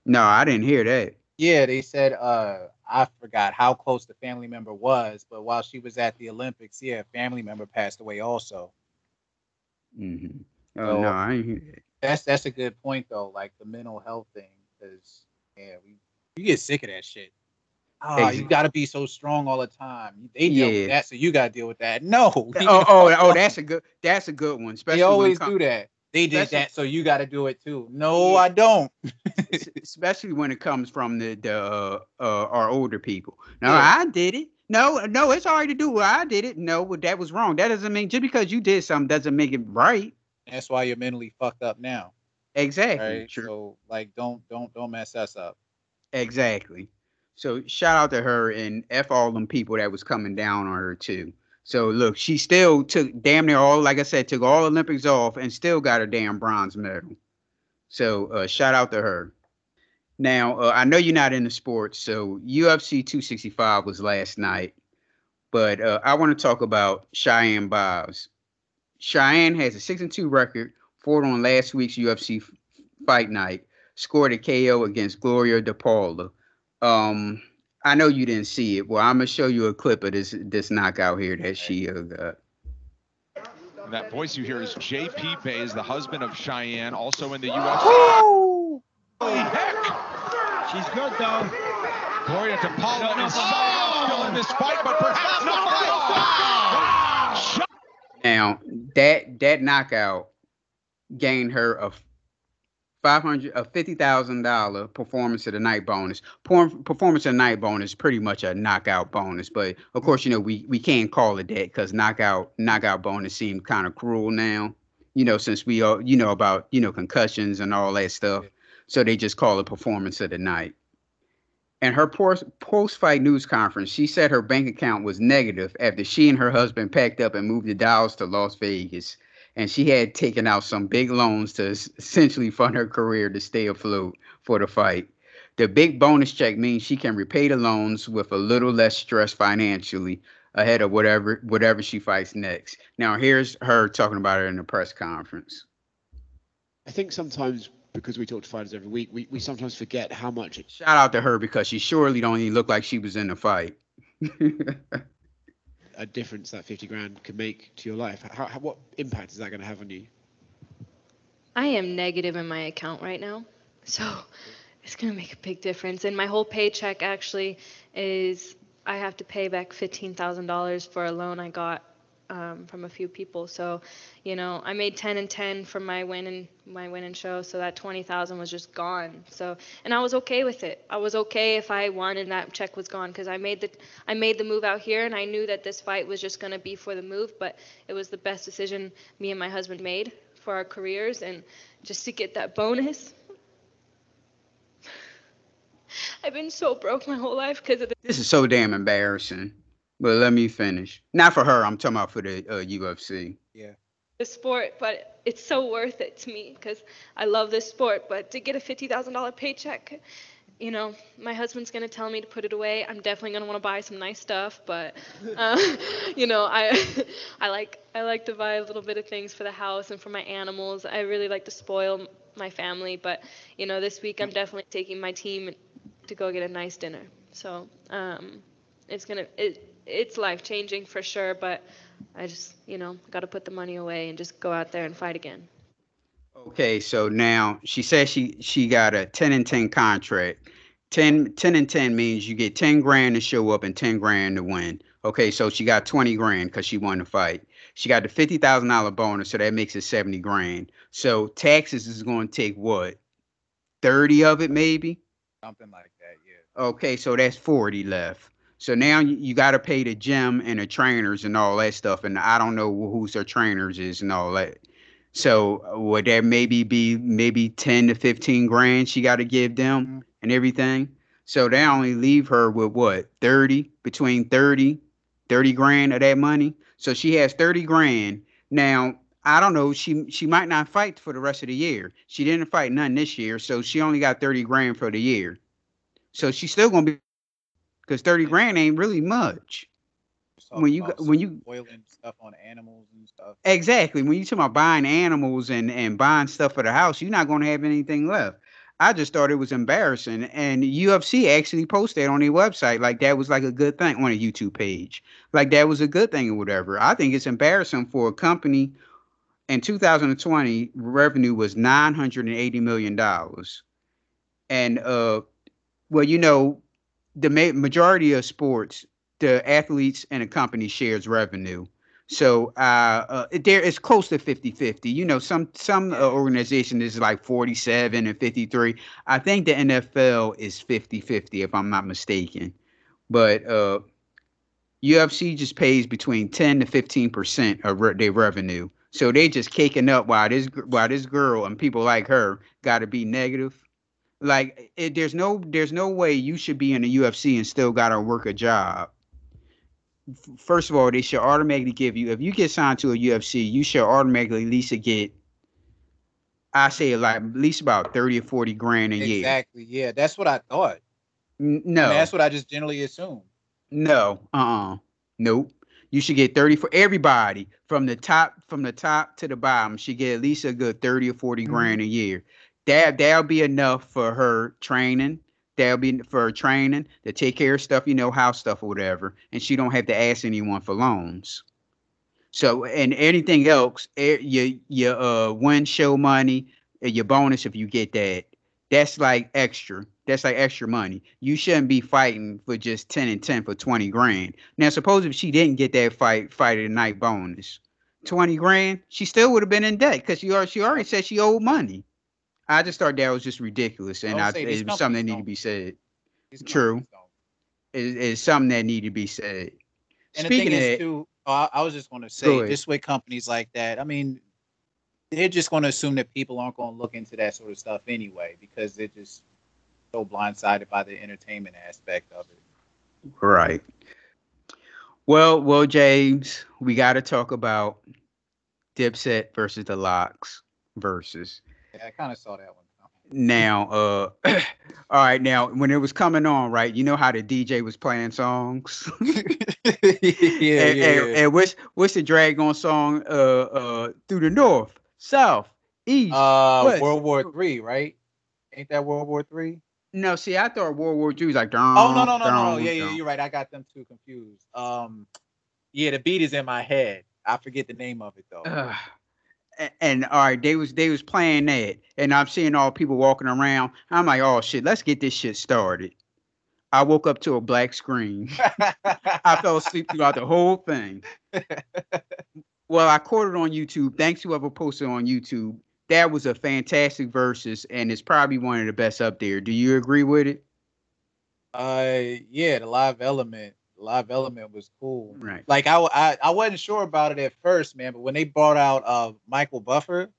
No, I didn't hear that. Yeah, they said uh I forgot how close the family member was, but while she was at the Olympics, yeah, a family member passed away also. Mm-hmm. Oh so, no, I ain't hear. That's that's a good point though, like the mental health thing, because yeah, we you get sick of that shit. Oh, you got to be so strong all the time. They deal yeah. with that, so you got to deal with that. No. Oh, oh, oh, that's a good. That's a good one. Especially they always do that. They did that, so you got to do it too. No, yeah. I don't. especially when it comes from the the uh, uh, our older people. No, yeah. I did it. No, no, it's all right to do. I did it. No, but that was wrong. That doesn't mean just because you did something doesn't make it right. That's why you're mentally fucked up now. Exactly. Right? So like, don't don't don't mess us up. Exactly. So shout out to her and f all them people that was coming down on her too. So look, she still took damn near all, like I said, took all Olympics off and still got a damn bronze medal. So uh, shout out to her. Now uh, I know you're not into sports, so UFC 265 was last night, but uh, I want to talk about Cheyanne Buys. Cheyanne has a six and two record, fought on last week's UFC fight night, scored a KO against Gloria de Paula. Um, I know you didn't see it. Well, I'm gonna show you a clip of this this knockout here that she uh, got. That voice you hear is J.P. Buys, the husband of Cheyanne, also in the UFC. Holy heck! She's good though. Gloria de Paula no, no, is no. still in this fight, but perhaps not. Now that that knockout gained her a five hundred a fifty thousand dollar performance of the night bonus. Performance of the night bonus pretty much a knockout bonus, but of course you know we we can't call it that because knockout knockout bonus seemed kind of cruel now. You know since we all you know about you know concussions and all that stuff, so they just call it performance of the night. And her post fight news conference, she said her bank account was negative after she and her husband packed up and moved the Dallas to Las Vegas and she had taken out some big loans to essentially fund her career to stay afloat for the fight. The big bonus check means she can repay the loans with a little less stress financially ahead of whatever whatever she fights next. Now here's her talking about it in a press conference. I think sometimes because we talk to fighters every week, we, we sometimes forget how much. It, Shout out to her because she surely don't even look like she was in the fight. a difference that 50 grand can make to your life. How, how, what impact is that going to have on you? I am negative in my account right now. So it's going to make a big difference. And my whole paycheck actually is I have to pay back $15,000 for a loan I got um, from a few people. So, you know, I made 10 and 10 from my win and my win and show. So that 20,000 was just gone. So, and I was okay with it. I was okay if I won and that check was gone because I made the I made the move out here and I knew that this fight was just going to be for the move. But it was the best decision me and my husband made for our careers and just to get that bonus. I've been so broke my whole life because of this. This is so damn embarrassing. But let me finish. Not for her. I'm talking about for the uh, UFC. Yeah. The sport, but it's so worth it to me because I love this sport. But to get a fifty thousand dollar paycheck, you know, my husband's gonna tell me to put it away. I'm definitely gonna want to buy some nice stuff, but uh, you know, I I like I like to buy a little bit of things for the house and for my animals. I really like to spoil my family, but you know, this week I'm definitely taking my team to go get a nice dinner. So um, it's gonna it it's life changing for sure, but I just, you know, got to put the money away and just go out there and fight again. Okay, so now she says she she got a 10 and 10 contract. 10, 10 and 10 means you get 10 grand to show up and 10 grand to win. Okay, so she got 20 grand because she won the fight. She got the $50,000 bonus, so that makes it 70 grand. So taxes is going to take what? 30 of it maybe? Something like that, yeah. Okay, so that's 40 left. So now you, you got to pay the gym and the trainers and all that stuff. And I don't know who's their trainers is and all that. So uh, would that maybe be maybe 10 to 15 grand she got to give them mm-hmm. and everything? So they only leave her with what 30 between 30, 30 grand of that money. So she has 30 grand. Now I don't know. She she might not fight for the rest of the year. She didn't fight none this year, so she only got 30 grand for the year. So she's still gonna be because 30 grand ain't really much. When you when you boiling stuff on animals and stuff. Exactly. When you talk about buying animals and and buying stuff for the house, you're not going to have anything left. I just thought it was embarrassing, and UFC actually posted on their website like that was like a good thing on a YouTube page, like that was a good thing or whatever. I think it's embarrassing for a company. In 2020, revenue was 980 million dollars, and uh, well, you know, the ma- majority of sports, the athletes and the company shares revenue. So uh, uh, there is close to 50-50. You know, some some uh, organization is like 47 and 53. I think the NFL is 50-50 if I'm not mistaken. But uh, UFC just pays between 10 to 15 percent of re- their revenue. So they just caking up while this while this girl and people like her got to be negative. Like it, there's no there's no way you should be in the UFC and still gotta work a job. First of all, they should automatically give you if you get signed to a UFC, you should automatically at least get I say like at least about 30 or 40 grand a exactly, year. Exactly. Yeah, that's what I thought. N- no. Mean, that's what I just generally assume. No. Uh-uh. Nope. You should get 30 for everybody from the top from the top to the bottom. Should get at least a good 30 or 40 mm-hmm. grand a year that that'll be enough for her training. That'll be for her training to take care of stuff, you know, house stuff or whatever, and she don't have to ask anyone for loans. So, and anything else, your your uh win show money, your bonus if you get that, that's like extra. That's like extra money. You shouldn't be fighting for just ten and ten for twenty grand. Now, suppose if she didn't get that fight fight of the night bonus, twenty grand, she still would have been in debt because she already she already said she owed money. I just thought that was just ridiculous, and I, it was something that needed to be said. True, it, it's something that needed to be said. And Speaking the thing is, too, uh, I was just going to say, this way companies like that, I mean, they're just going to assume that people aren't going to look into that sort of stuff anyway because they're just so blindsided by the entertainment aspect of it. Right. Well, well, James, we got to talk about Dipset versus the Lox Verzuz. Yeah, I kind of saw that one. Now, uh, all right. Now, when it was coming on, right? You know how the DJ was playing songs. yeah, and, yeah, and, yeah. and what's what's the drag on song? Uh, uh, through the north, south, east. Uh, west. World War Three, right? Ain't that World War Three? No, see, I thought World War Two was like. Oh no no no no no yeah yeah you're right I got them two confused. Um, yeah the beat is in my head. I forget the name of it though. And, and all right, they was they was playing that, and I'm seeing all people walking around. I'm like, oh shit, let's get this shit started. I woke up to a black screen. I fell asleep throughout the whole thing. well, I caught it on YouTube. Thanks whoever posted on YouTube. That was a fantastic Verzuz, and it's probably one of the best up there. Do you agree with it? Uh, yeah, the live element, live element was cool. Right. Like I, I, I wasn't sure about it at first, man, but when they brought out uh Michael Buffer,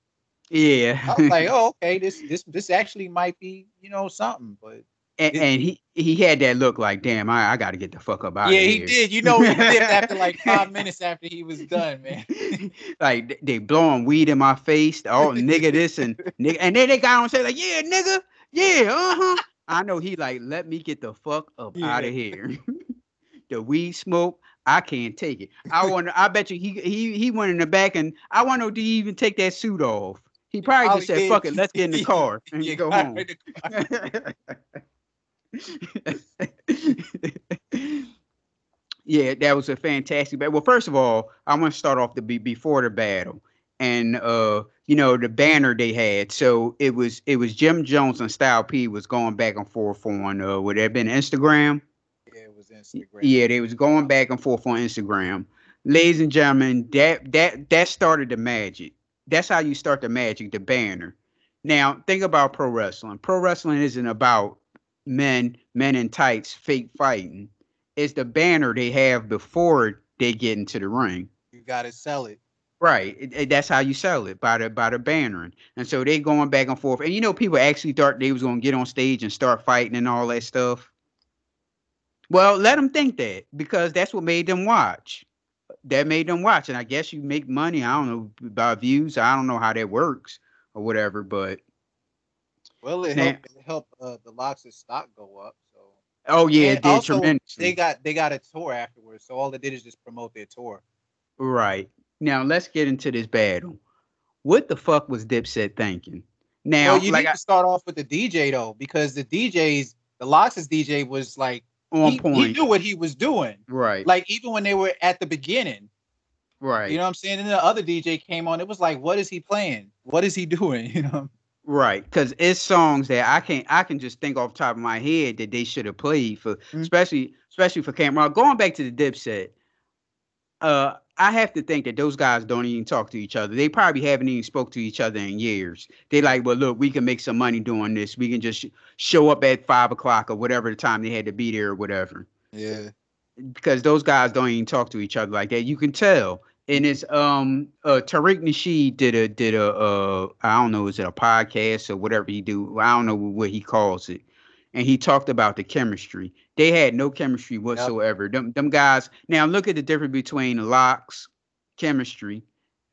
Yeah. I was like, oh, okay, this, this, this actually might be, you know, something. But and, and he he had that look like, damn, I, I got to get the fuck up out of here. yeah, he did. You know, he did after like five minutes after he was done, man. like they- blowing weed in my face. Oh, nigga, this and nigga, and then they got on say like, yeah, nigga, yeah, uh huh. I know he like, let me get the fuck up out of here. The weed smoke, I can't take it. I wonder. I bet you he he he went in the back and I wonder did he even take that suit off. He probably just said. "Fuck it, let's get in the car and Yeah, go home." yeah, that was a fantastic battle. Well, first of all, I want to start off the be before the battle, and uh, you know the banner they had. So it was it was Jim Jones and Styles P was going back and forth on uh, would it have been Instagram? Yeah, Instagram. Yeah, they was going back and forth on Instagram. Ladies and gentlemen, that that that started the magic. That's how you start the magic, the banner. Now, think about pro wrestling. Pro wrestling isn't about men, men in tights, fake fighting. It's the banner they have before they get into the ring. You gotta sell it. Right. It- it- that's how you sell it by the by the bannering. And so they going back and forth. And you know, people actually thought they was gonna get on stage and start fighting and all that stuff. Well, let them think that because that's what made them watch. That made them watch. And I guess you make money. I don't know by views. I don't know how that works or whatever. But Well, it Now- helped, it helped uh, the Lox' stock go up. So oh yeah, And it did also, tremendously. They got they got a tour afterwards, so all they did is just promote their tour. Right. Now let's get into this battle. What the fuck was Dipset thinking? Now, well, you like need I- to start off with the DJ though, because the DJs, the Lox' DJ was like On he, He knew what he was doing. right, Like even when they were at the beginning, right. you know what I'm saying? And the other DJ came on, it was like, what is he playing? What is he doing? You know? Right, because it's songs that I can't I can just think off the top of my head that they should have played for, Mm-hmm. especially especially for Cam'ron. Going back to the Dipset, uh, I have to think that those guys don't even talk to each other. They probably haven't even spoke to each other in years. They like, well, look, we can make some money doing this. We can just show up at five o'clock or whatever the time they had to be there or whatever. Yeah. Because those guys don't even talk to each other like that. You can tell. And it's um uh Tariq Nasheed did a did a uh I don't know is it a podcast or whatever he do I don't know what he calls it, and he talked about the chemistry. They had no chemistry whatsoever. Them them guys. Now look at the difference between Lox chemistry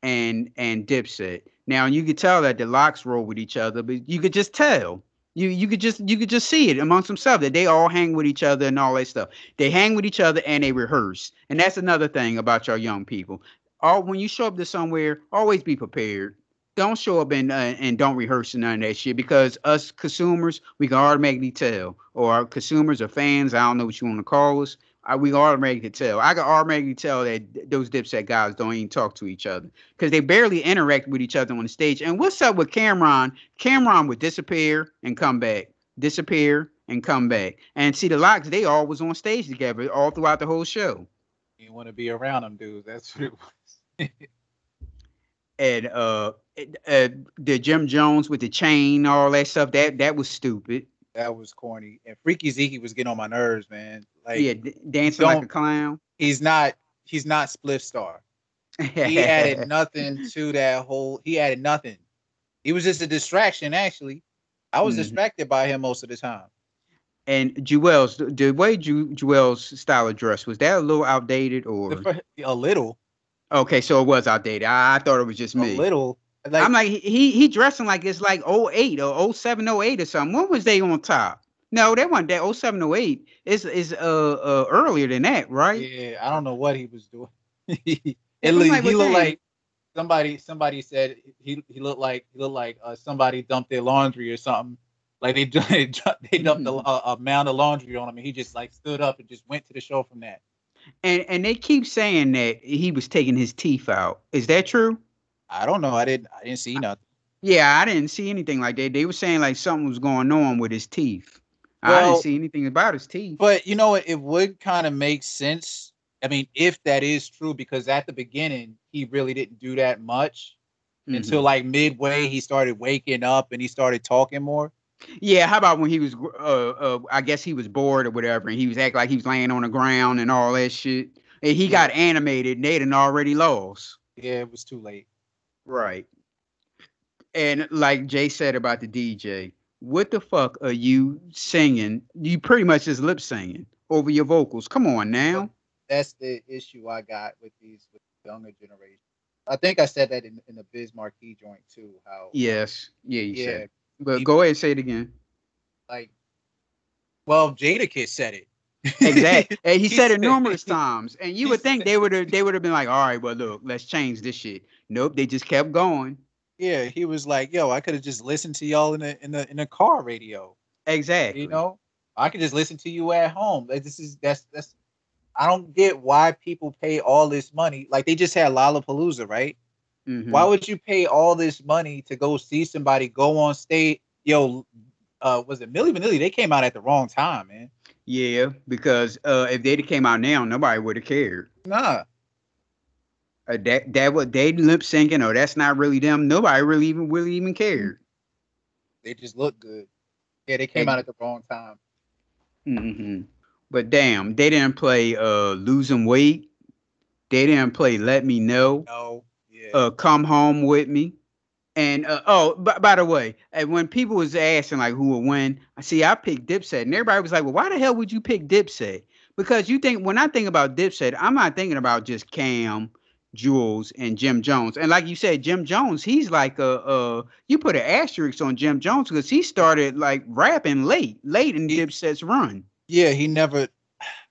and and Dipset. Now you could tell that the Lox roll with each other, but you could just tell. You you could just you could just see it amongst themselves that they all hang with each other and all that stuff. They hang with each other and they rehearse. And that's another thing about your young people. All when you show up to somewhere, always be prepared. Don't show up and uh, and don't rehearse none of that shit because us consumers we can automatically tell, or consumers or fans, I don't know what you want to call us. I, we automatically tell. I can automatically tell that those Dipset guys don't even talk to each other because they barely interact with each other on the stage. And what's up with Cam'ron? Cam'ron would disappear and come back, disappear and come back. And see the Lox, they all was on stage together all throughout the whole show. You want to be around them dudes. That's what it was. And uh, uh, the Jim Jones with the chain, all that stuff, that that was stupid. That was corny. And Freaky Zeke was getting on my nerves, man. Like yeah, d- dancing like a clown. he's not he's not Spliff Star. He added nothing to that whole he added nothing. He was just a distraction, actually. I was Mhm. distracted by him most of the time. And Juelz the, the way Ju, Juelz style of dress was that a little outdated or a little, okay? So it was outdated. I, I thought it was just a me. little. Like, I'm like he he dressing like it's like 08 or 07, 08 or something. When was they on top? No, they weren't that 07, 08. It's is uh uh earlier than that, right? Yeah, I don't know what he was doing. it, looked, like, he looked like somebody somebody said he he looked like he looked like uh, somebody dumped their laundry or something. Like they they dumped a, a mound of laundry on him, and he just like stood up and just went to the show from that. And and they keep saying that he was taking his teeth out. Is that true? I don't know. I didn't I didn't see nothing. Yeah, I didn't see anything like that. They were saying like something was going on with his teeth. Well, I didn't see anything about his teeth. But you know, it would kind of make sense. I mean, if that is true, because at the beginning he really didn't do that much mm-hmm. until like midway he started waking up and he started talking more. Yeah, how about when he was? Uh, uh, I guess he was bored or whatever, and he was acting like he was laying on the ground and all that shit. And he yeah. got animated, and they'd already lost. Yeah, it was too late. Right. And like Jay said about the DJ, what the fuck are you singing? You pretty much just lip singing over your vocals. Come on now. That's the issue I got with these with the younger generation. I think I said that in, in the Biz Markie joint too. How yes, yeah, you yeah, said. But go ahead and say it again. Like, well, Jadakiss said it. exactly. And he, he said it numerous times. And you would think they would have they would have been like, all right, well, look, let's change this shit. Nope, they just kept going. Yeah, he was like, yo, I could have just listened to y'all in a in a in a car radio. Exactly. You know, I could just listen to you at home. Like, this is that's that's I don't get why people pay all this money. Like they just had Lollapalooza, right? Mm-hmm. Why would you pay all this money to go see somebody go on stage? Yo, uh, was it Milli Vanilli? They came out at the wrong time, man. Yeah, because uh, if they'd came out now, nobody would have cared. Nah. Uh, that that what they lip syncing, or that's not really them. Nobody really even really even cared. They just look good. Yeah, they came out at the wrong time. Mm-hmm. But damn, they didn't play uh losing weight. They didn't play let me know. No. Uh, come home with me. And uh, oh, b- by the way, when people was asking like who would win, I see I picked Dipset, and everybody was like, "Well, why the hell would you pick Dipset?" Because you think when I think about Dipset, I'm not thinking about just Cam Juelz and Jim Jones. And like you said, Jim Jones, he's like a, a you put an asterisk on Jim Jones because he started like rapping late, late in Dipset's run. Yeah, he never.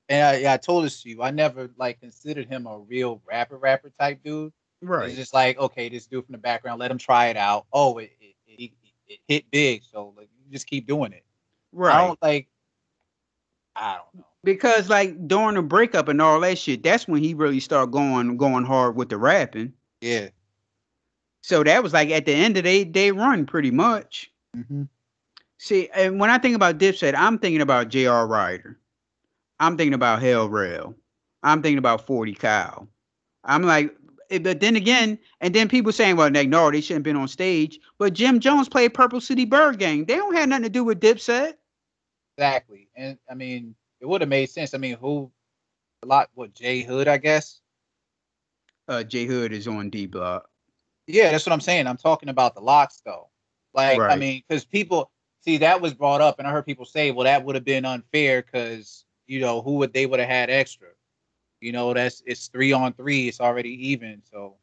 And I, I told this to you. I never like considered him a real rapper, rapper type dude. Right. It's just like, okay, this dude from the background, let him try it out. Oh, it it, it, it hit big, so like, you just keep doing it. Right. I don't like. I don't know because like during the breakup and all that shit, that's when he really started going going hard with the rapping. Yeah. So that was like at the end of they they run pretty much. Mm-hmm. See, and when I think about Dipset, I'm thinking about J.R. Writer. I'm thinking about Hell Rell. I'm thinking about 40 Cal. I'm like, but then again, and then people saying, well, they shouldn't have been on stage. But Jim Jones played Purple City Byrd Gang. They don't have nothing to do with Dipset. Exactly. And I mean, it would have made sense. I mean, who a lot what Jay Hood, I guess. Uh J Hood is on D block. Yeah, that's what I'm saying. I'm talking about the Lox though. Like, right. I mean, because people see that was brought up, and I heard people say, well, that would have been unfair because you know who would they would have had extra. You know, that's it's three on three. It's already even. So.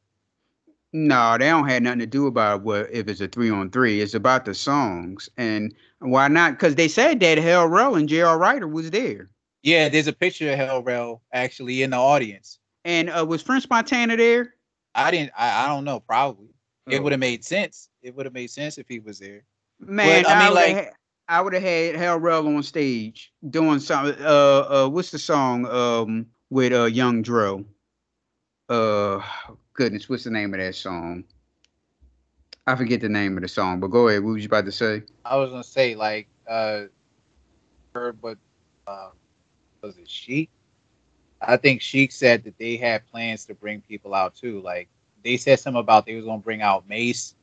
No, they don't have nothing to do about what if it's a three on three. It's about the songs, and why not? Because they said that Hell Rell and J.R. Writer was there. Yeah, there's a picture of Hell Rell actually in the audience. And uh, was French Montana there? I didn't. I, I don't know. Probably. Oh. It would have made sense. It would have made sense if he was there. Man, but, I, I mean, like, had, I would have had Hell Rell on stage doing something. Uh, uh, what's the song? Um, with uh, Young Dro. Uh, goodness, what's the name of that song? I forget the name of the song, but go ahead. What was you about to say? I was gonna say like uh, heard but uh, was it Sheek? I think Sheek said that they had plans to bring people out too. Like they said something about they was gonna bring out Mase,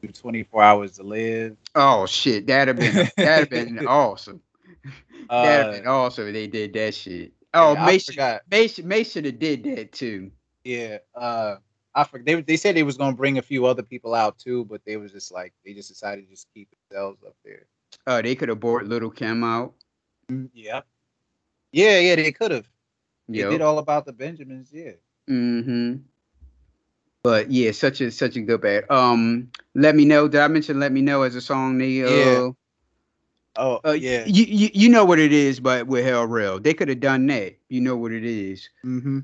through 24 hours to live. Oh shit, that'd have been that'd have been awesome. that'd have been uh, awesome if they did that shit. Oh, yeah, Mase should have did that too. Yeah. Uh, I forget. They they said they was gonna bring a few other people out too, but they was just like they just decided to just keep themselves up there. Oh, they could have brought Lil' Kim out. Mm, yeah, yeah, yeah. They could have. They yep. did all about the Benjamins. Yeah. Mm-hmm. But yeah, such a such a good band. Um, let me know. Did I mention "Let Me Know" as a song? The uh, Yeah. Oh, uh, yeah. You, you you know what it is, but with Hell Rell, they could have done that. You know what it is. Mm-hmm.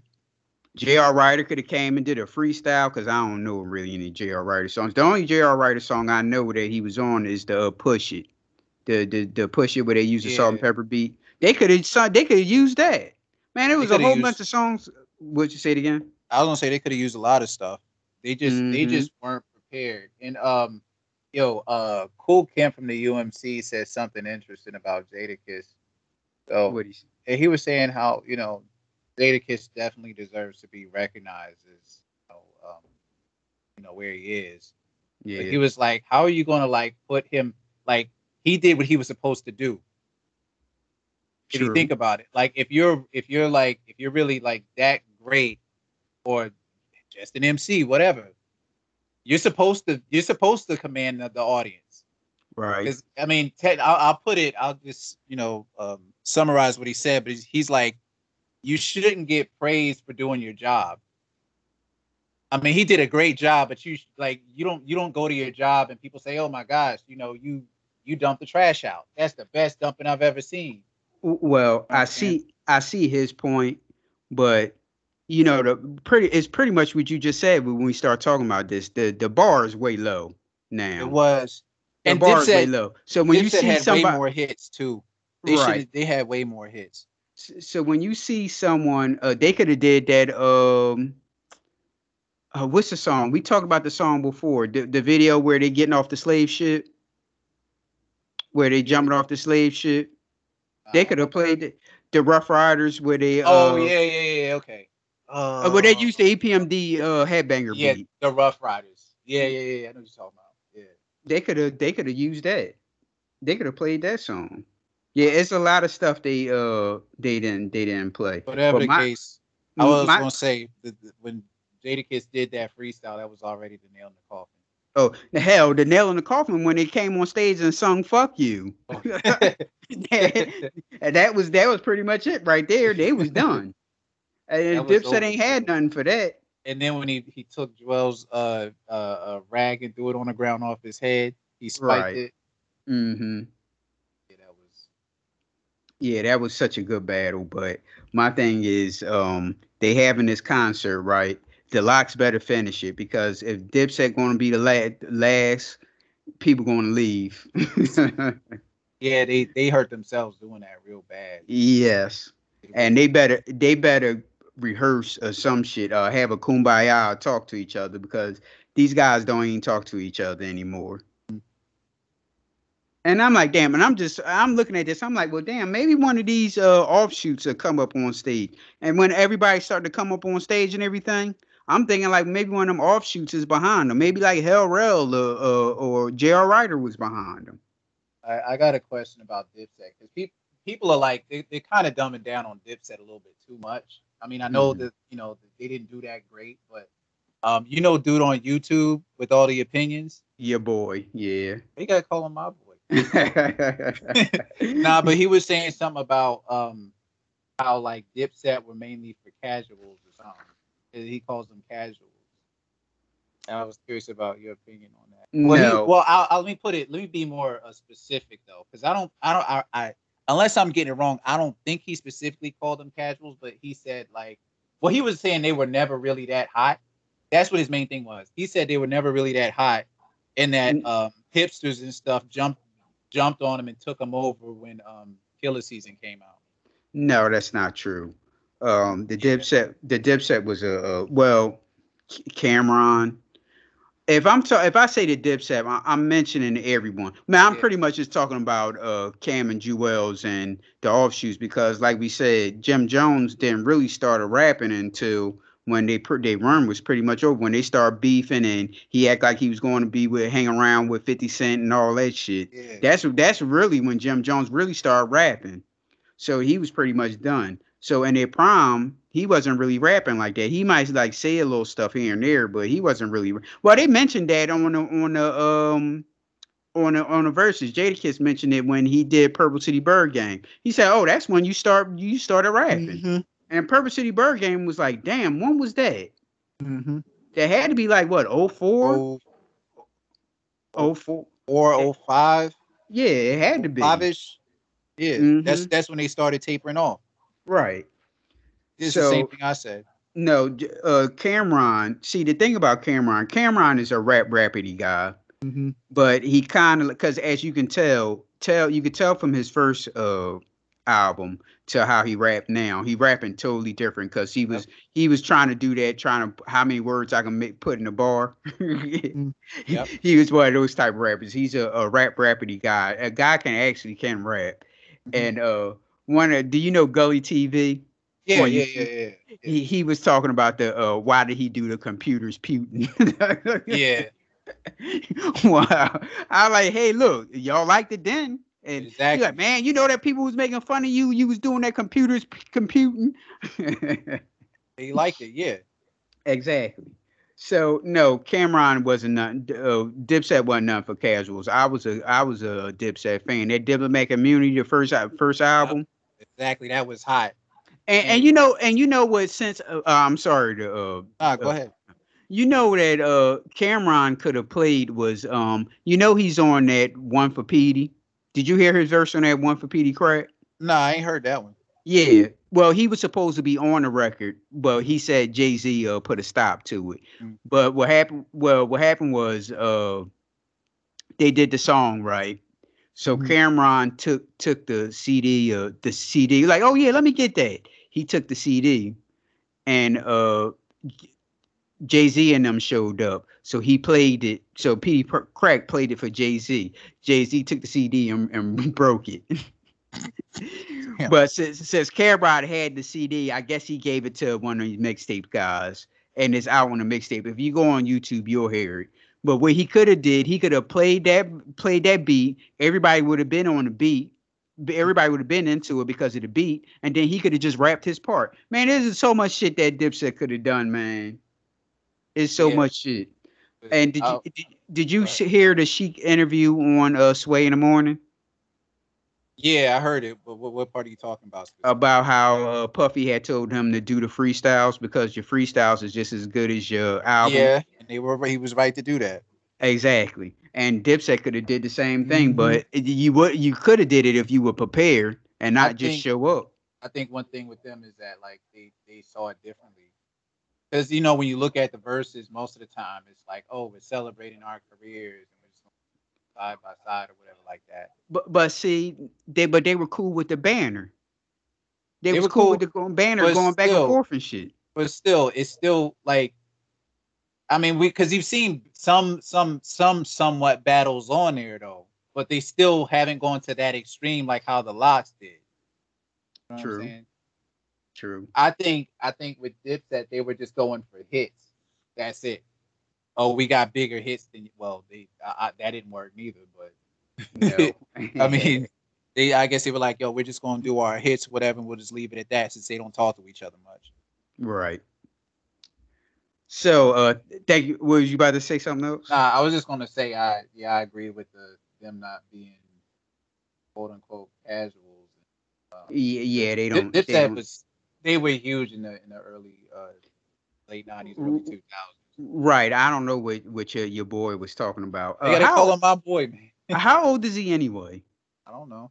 J.R. Writer could have came and did a freestyle because I don't know really any J.R. Writer songs. The only J.R. Writer song I know that he was on is the uh, Push It, the the the Push It where they use the salt and pepper beat. They could have they could have used that. Man, it was a whole used- bunch of songs. Would you say it again? I was gonna say they could have used a lot of stuff. They just they Mhm. just weren't prepared. And um, yo, uh, Kool Kim from the UMC said something interesting about Jadakiss. So and he was saying how you know Jadakiss definitely deserves to be recognized as you know, um, you know where he is. But Yeah. he was like, how are you gonna like put him like he did what he was supposed to do? If you think about it, like if you're if you're like if you're really like that great or just an MC, whatever, you're supposed to you're supposed to command the, the audience. Right. I mean, Ted, I'll, I'll put it. I'll just you know um, summarize what he said. But he's, he's like, you shouldn't get praised for doing your job. I mean, he did a great job, but you like you don't you don't go to your job and people say, oh my gosh, you know you you dump the trash out. That's the best dumping I've ever seen. Well, I see I see his point, but you know the pretty it's pretty much what you just said when we start talking about this. The the bar is way low now. It was, the and bar is way low. So when you see had somebody, way more hits too. They Right. should they had way more hits. So when you see someone, uh, they could have did that. Um, uh, what's the song? We talked about the song before. The, the video where they getting off the slave ship, where they jumping off the slave ship. They could have played the, the Rough Riders where they. Oh uh, yeah, yeah, yeah, yeah. Okay. Uh, where they used the EPMD uh, headbanger yeah, beat. the Rough Riders. Yeah, yeah, yeah. I know what you're talking about. Yeah. They could have they could have used that. They could have played that song. Yeah, it's a lot of stuff they uh they didn't they didn't play. Whatever But the my- case, I was my- gonna say that that when Jadakiss did that freestyle, that was already the nail in the coffin. Oh, the hell, the nail in the coffin when they came on stage and sung "Fuck You," and that was that was pretty much it right there. They was done. And That Dipset ain't had nothing for that. And then when he he took Juelz's uh uh, uh rag and threw it on the ground off his head, he spiked Right. it. Mm-hmm. Yeah, that was Yeah, that was such a good battle. But my thing is, um, they having this concert, right? The Lox better finish it because if Dipset going to be the la- last, people going to leave. yeah, they they hurt themselves doing that real bad. yes, and they better they better rehearse or some shit. Uh, have a kumbaya, talk to each other because these guys don't even talk to each other anymore. And I'm like, damn, and I'm just I'm looking at this. I'm like, well, damn, maybe one of these uh offshoots will come up on stage. And when everybody started to come up on stage and everything, I'm thinking like maybe one of them offshoots is behind them. Maybe like Hell Rell uh, uh, or J.R. Writer was behind them. I, I got a question about Dipset because people people are like they they kind of dumbing down on Dipset a little bit too much. I mean, I know Mhm. that you know they didn't do that great, but um, you know, dude on YouTube with all the opinions, Your boy, yeah. you gotta call him my boy. nah, but he was saying something about um how like Dipset were mainly for casuals or something. He calls them casuals. And I was curious about your opinion on that. Well, he- No. well, I'll, I'll- let me put it. Let me be more uh, specific though, because I don't, I don't, I, I, unless I'm getting it wrong, I don't think he specifically called them casuals, but he said like, well, he was saying they were never really that hot. That's what his main thing was. He said they were never really that hot, and that um, hipsters and stuff jumped jumped on him and took him over when um, Killa Season came out. No, that's not true. Um, the Dipset, the Dipset was a, a well, Cam'ron. If I'm ta- if I say the Dipset, I- I'm mentioning everyone. Man, I'm pretty much just talking about uh Cam and Juelz and the offshoots because, like we said, Jim Jones didn't really start rapping until when they put their run was pretty much over. When they start beefing and he act like he was going to be with hang around with 50 Cent and all that shit. Yeah. That's that's really when Jim Jones really started rapping. So he was pretty much done. So in their prime, he wasn't really rapping like that. He might like say a little stuff here and there, but he wasn't really. Well, they mentioned that on the on the um on the on the Verzuz. Jadakiss mentioned it when he did Purple City Byrd Gang. He said, "Oh, that's when you start you started rapping." And Purple City Byrd Gang was like, "Damn, when was that?" Mm-hmm. That had to be like what 04? 04 or 05. Yeah, it had to be. Five-ish. Yeah, Mhm. that's that's when they started tapering off. Right. It's So- the same thing I said. No, uh, Cam'ron. See, the thing about Cam'ron, Cam'ron is a rap rapidy guy, Mhm. but he kind of because as you can tell, tell you could tell from his first uh album to how he rapped now. He rapping totally different because he was he was trying to do that, trying to how many words I can make put in a bar. Yep. he was one of those type of rappers. He's a, a rap rapidy guy. A guy can actually can rap. And uh one of do you know Gully TV? Yeah, On yeah, yeah, yeah. He he was talking about the uh why did he do the computers putin? Yeah, wow. I like, hey, look, y'all liked it then. And Exactly. like, man, you know that people was making fun of you. You was doing that computers p- computing. they liked it. Yeah, exactly. So no, Cam'ron wasn't nothing. Uh, Dipset wasn't nothing for casuals. I was a I was a Dipset fan. That Diplomatic Immunity, the first first album. Exactly. That was hot. And, and you know, and you know what? Since uh, uh, I'm sorry to uh, Nah, go uh, ahead. You know that uh Cam'ron could have played was um you know he's on that one for Petey. Did you hear his verse on that one for Pete Rock? Nah, I ain't heard that one. Yeah. Well, he was supposed to be on the record, but he said Jay Z uh, put a stop to it. Mm. But what happened? Well, what happened was uh they did the song right. So Mm-hmm. Cam'ron took took the CD, uh, the CD, like, oh yeah, let me get that. He took the CD, and uh Jay Z and them showed up. So he played it. So Per- Crack played it for Jay Z. Jay Z took the CD and, and broke it. But since, since Cam'ron had the CD, I guess he gave it to one of these mixtape guys, and it's out on the mixtape. If you go on YouTube, you'll hear it. But what he could have did, he could have played that played that beat. Everybody would have been on the beat. Everybody would have been into it because of the beat, and then he could have just rapped his part. Man, there's so much shit that Dipset could have done, man. It's so Yeah. much shit. And did you did, did you hear the Sheek interview on uh, Sway in the morning? Yeah, I heard it. But what, what part are you talking about? about how uh, Puffy had told him to do the freestyles because your freestyles is just as good as your album. Yeah, and they were. He was right to do that. exactly. And Dipset could have did the same thing, Mhm. but you would you could have did it if you were prepared and not I just think- show up. I think one thing with them is that like they they saw it differently. Because you know when you look at the Verzuz, most of the time it's like, oh, we're celebrating our careers and we're just going side by side or whatever like that. But but see, they but they were cool with the banner. They, They was were cool, cool, with the go- banner going back and forth and shit. But still, it's still like, I mean, we because you've seen some some some somewhat battles on there though, but they still haven't gone to that extreme like how the Lox did. You know True. True. I think I think with Dipset they were just going for hits. That's it. Oh, we got bigger hits than well. They I, I, that didn't work neither. But No. I mean, they I guess they were like, yo, we're just gonna do our hits, whatever, and we'll just leave it at that since they don't talk to each other much. Right. So uh thank you. Was you about to say something else? Nah, I was just gonna say, I yeah, I agree with the them not being quote unquote casuals. Yeah, yeah, they don't. Dip, they don't- was they were huge in the in the early uh late nineties, early two thousands. Right. I don't know what what your, your boy was talking about. I Uh, gotta how, call him my boy, man. how old is he anyway? I don't know.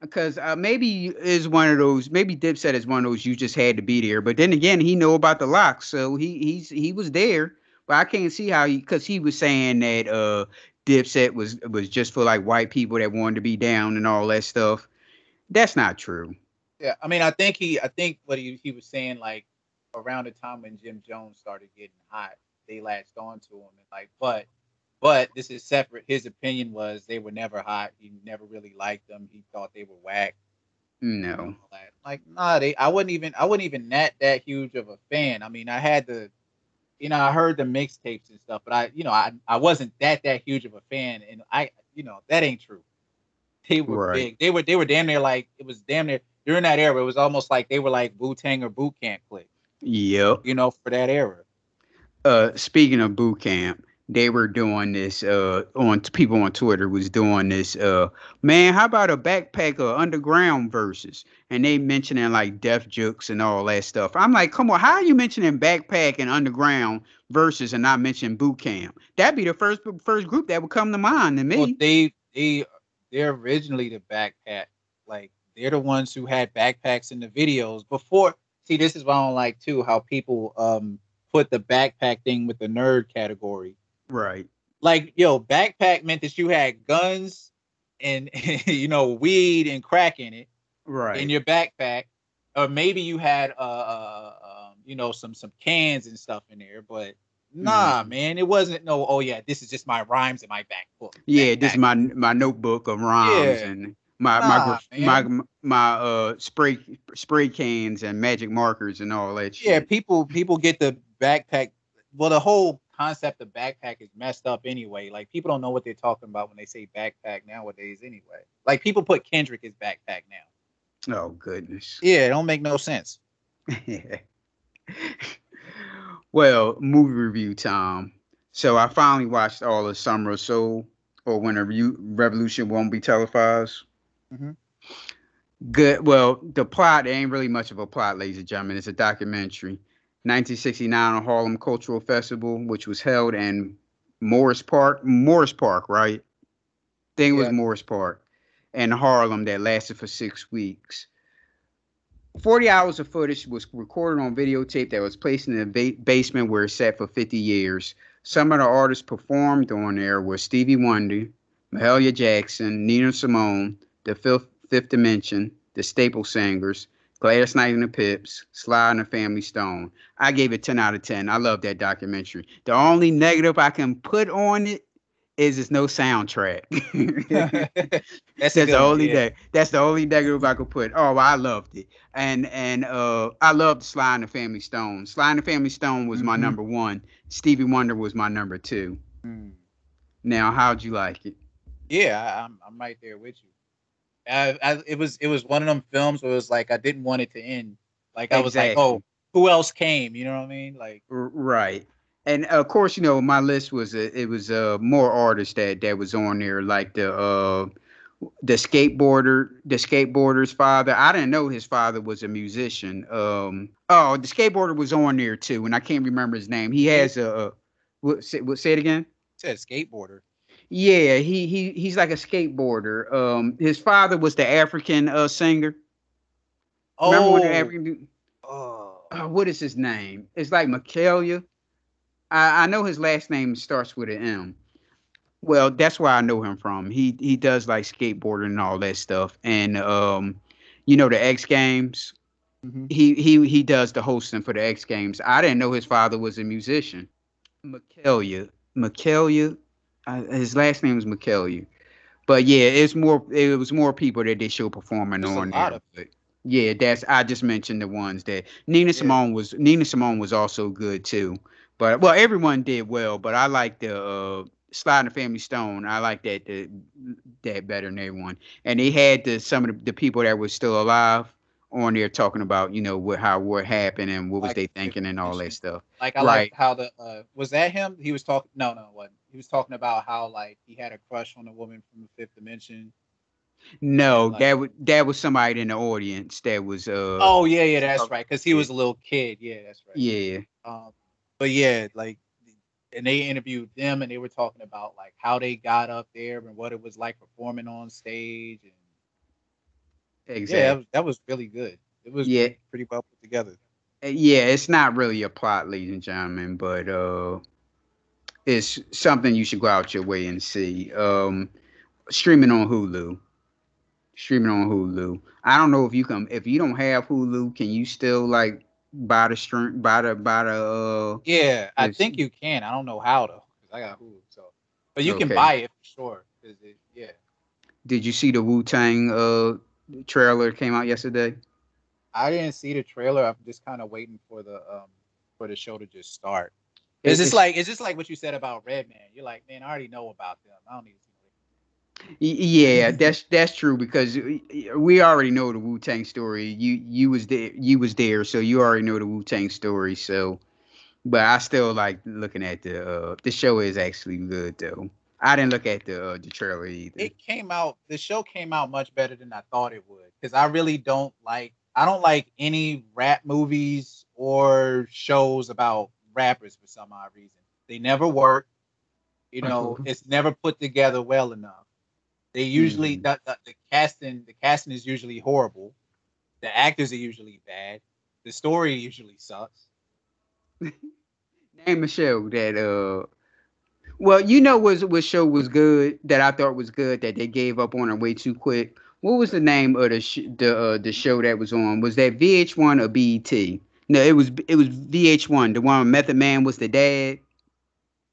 Because uh, maybe is one of those. Maybe Dipset is one of those you just had to be there. But then again, he know about the Lox, so he he's he was there. But I can't see how he because he was saying that uh Dipset was was just for like white people that wanted to be down and all that stuff. That's not true. Yeah, I mean, I think he, I think what he he was saying, like around the time when Jim Jones started getting hot, they latched on to him and like, but, but this is separate. His opinion was they were never hot. He never really liked them. He thought they were whack. No. Like, like nah, they. I wasn't even. I wasn't even that that huge of a fan. I mean, I had the, you know, I heard the mixtapes and stuff, but I, you know, I I wasn't that that huge of a fan, and I, you know, that ain't true. They were Right. big. They were they were damn near like it was damn near during that era. It was almost like they were like Wu Tang or Boot Camp Clik. Yep. You know, for that era. Uh, speaking of boot camp, they were doing this uh on people on Twitter was doing this uh man how about a backpack or underground Verzuz? And they mentioning like Def Jux and all that stuff. I'm like come on how are you mentioning backpack and underground Verzuz and not mentioning boot camp? That'd be the first first group that would come to mind to me. well, they they they're originally the backpack like they're the ones who had backpacks in the videos before. See this is why I don't like too how people um put the backpack thing with the nerd category Right. Like, yo, backpack meant that you had guns and you know weed and crack in it, right, in your backpack, or maybe you had uh, uh um, you know some some cans and stuff in there, but nah, mm. man, it wasn't no. Oh yeah, this is just my rhymes in my back book. Yeah, this is my my notebook of rhymes yeah. and my nah, my my my uh spray spray cans and magic markers and all that shit. Yeah, people people get the backpack. Well, the whole concept of backpack is messed up anyway. Like people don't know what they're talking about when they say backpack nowadays anyway. Like people put Kendrick as backpack now. Oh goodness. Yeah, it don't make no sense. well, movie review time. So I finally watched all of Summer of Soul or When a Re- Revolution Won't Be Televised. Mm-hmm. Good. Well, the plot ain't really much of a plot, ladies and gentlemen. It's a documentary. 1969 Harlem Cultural Festival, which was held in Morris Park, Morris Park, right? I think it was. Morris Park and Harlem that lasted for six weeks. 40 hours of footage was recorded on videotape that was placed in the ba- basement where it sat for 50 years. Some of the artists performed on there were Stevie Wonder, Mahalia Jackson, Nina Simone, The Fifth, Fifth Dimension, The Staple Singers, Gladys Knight and the Pips, Sly and the Family Stone. I gave it 10 out of 10. I love that documentary. The only negative I can put on it is it's no soundtrack. that's, that's the only yeah. Day. That's the only negative I could put. Oh, I loved it, and and uh, I loved Sly and the Family Stone. Sly and the Family Stone was mm-hmm. my number one. Stevie Wonder was my number two. Mm. Now, how'd you like it? Yeah, I'm I'm right there with you. I, I, it was it was one of them films where it was like I didn't want it to end. Like I was like, oh, who else came? You know what I mean? Like right. And of course, you know, my list was uh, it was uh more artists that that was on there, like the uh the skateboarder, the skateboarder's father. I didn't know his father was a musician. Um, oh, the skateboarder was on there too, and I can't remember his name. He has a, a what, say, what, say it again. It said skateboarder. Yeah, he he he's like a skateboarder. Um, his father was the African uh singer. Oh, remember when the oh. African? Oh. Uh, what is his name? It's like Michaelia. I, I know his last name starts with an M. Well, that's where I know him from. He he does like skateboarding and all that stuff. And um, you know the X Games. Mm-hmm. He he he does the hosting for the X Games. I didn't know his father was a musician. Michaelia. Michaelia uh, his last name is McKelly. But yeah, it's more. It was more people that they show performing There's on there. But yeah, that's I just mentioned the ones that Nina yeah. Simone was. Nina Simone was also good too. But well, everyone did well. But I like the uh, Sly and the Family Stone. I like that the, that better than everyone. And they had the some of the, the people that were still alive on there talking about you know what how what happened and what was like, they thinking and all that stuff. Like I right. like how the uh, was that him? He was talking. No, no, what he was talking about how like he had a crush on a woman from the fifth dimension. No, like, that was that was somebody in the audience that was. uh Oh yeah, yeah, that's right. Because he was a little kid. Yeah, that's right. Yeah. Um, but yeah, like, and they interviewed them, and they were talking about like how they got up there and what it was like performing on stage and Exactly. Yeah, that was, that was really good. It was yeah. pretty well put together. Uh, yeah, it's not really a plot, ladies and gentlemen, but uh, it's something you should go out your way and see. Um, streaming on Hulu. Streaming on Hulu. I don't know if you can. If you don't have Hulu, can you still like buy the stream? Buy the buy the. Uh, yeah, I think you can. I don't know how though, I got Hulu. So, but you okay. can buy it for sure. It, yeah. Did you see the Wu Tang uh trailer came out yesterday? I didn't see the trailer. I'm just kind of waiting for the um for the show to just start. Is this like is this like what you said about Redman? You're like, man, I already know about them. I don't need to see. yeah, that's that's true because we already know the Wu Tang story. You you was there, you was there, so you already know the Wu Tang story. So but I still like looking at the uh, the show is actually good though. I didn't look at the uh, the trailer either. It came out. The show came out much better than I thought it would because I really don't like. I don't like any rap movies or shows about rappers for some odd reason. They never work. You know, it's never put together well enough. They usually Mhm. the, the, the casting the casting is usually horrible. The actors are usually bad. The story usually sucks. Name a show that uh well, you know what what show was good that I thought was good that they gave up on it way too quick. What was the name of the sh- the uh, the show that was on? Was that VH1 or BET? No, it was it was VH1. The one where Method Man was the dad.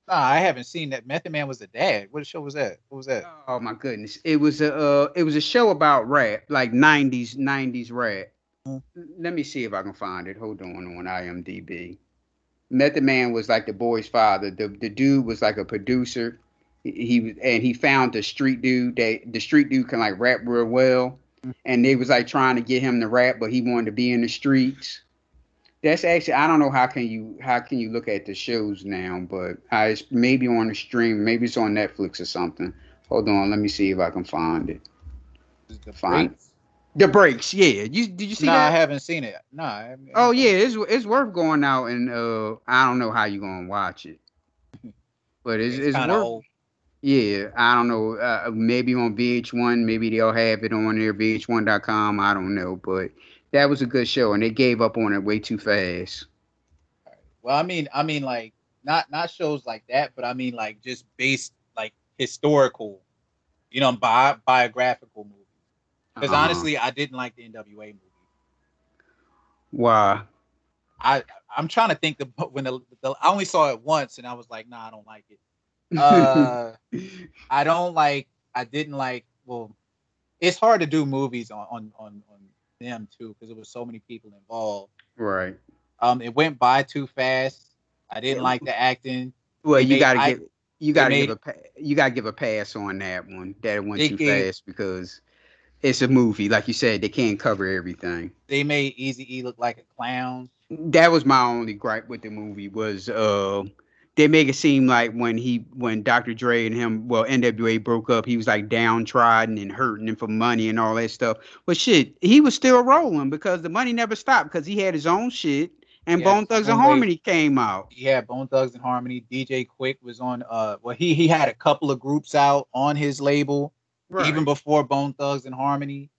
Nah, I haven't seen that. Method Man was the dad. What show was that? What was that? Oh my goodness. It was a uh, it was a show about rap, like 90s 90s rap. Let me see if I can find it. Hold on on IMDb. Method Man was like the boy's father. The the dude was like a producer. He, he was and he found the street dude that the street dude can like rap real well. And they was like trying to get him to rap, but he wanted to be in the streets. That's actually I don't know how can you how can you look at the shows now, but I it's maybe on the stream, maybe it's on Netflix or something. Hold on, let me see if I can find it. The Find the breaks, yeah. You did you see nah, that? I haven't seen it. No. I haven't- Oh yeah, it's it's worth going out and uh I don't know how you gonna watch it, but it's It's it's, worth. old. Yeah, I don't know. Uh, maybe on VH1, maybe they'll have it on there, VH1.com. I don't know, but that was a good show, and they gave up on it way too fast. Well, I mean, I mean, like not not shows like that, but I mean, like just based like historical, you know, bi- biographical movies. Because Uh-huh. honestly, I didn't like the NWA movie. Why? I I'm trying to think the when the, the I only saw it once, and I was like, nah, I don't like it. Uh, I don't like. I didn't like. Well, it's hard to do movies on on on, on them too because there was so many people involved. Right. Um, it went by too fast. I didn't like the acting. Well, you gotta I- give you gotta made give a you gotta give a pass on that one. That went too gave- fast because it's a movie, like you said. They can't cover everything. They made Easy E look like a clown. that was my only gripe with the movie was uh they make it seem like when he when Dr. Dre and him well NWA broke up, he was like downtrodden and hurting and for money and all that stuff. But shit, he was still rolling because the money never stopped because he had his own shit and Yeah, Bone Thugs and Way- Harmony came out. Yeah, Bone Thugs and Harmony. DJ Quik was on. Uh, well, he he had a couple of groups out on his label even before Bone Thugs and Harmony.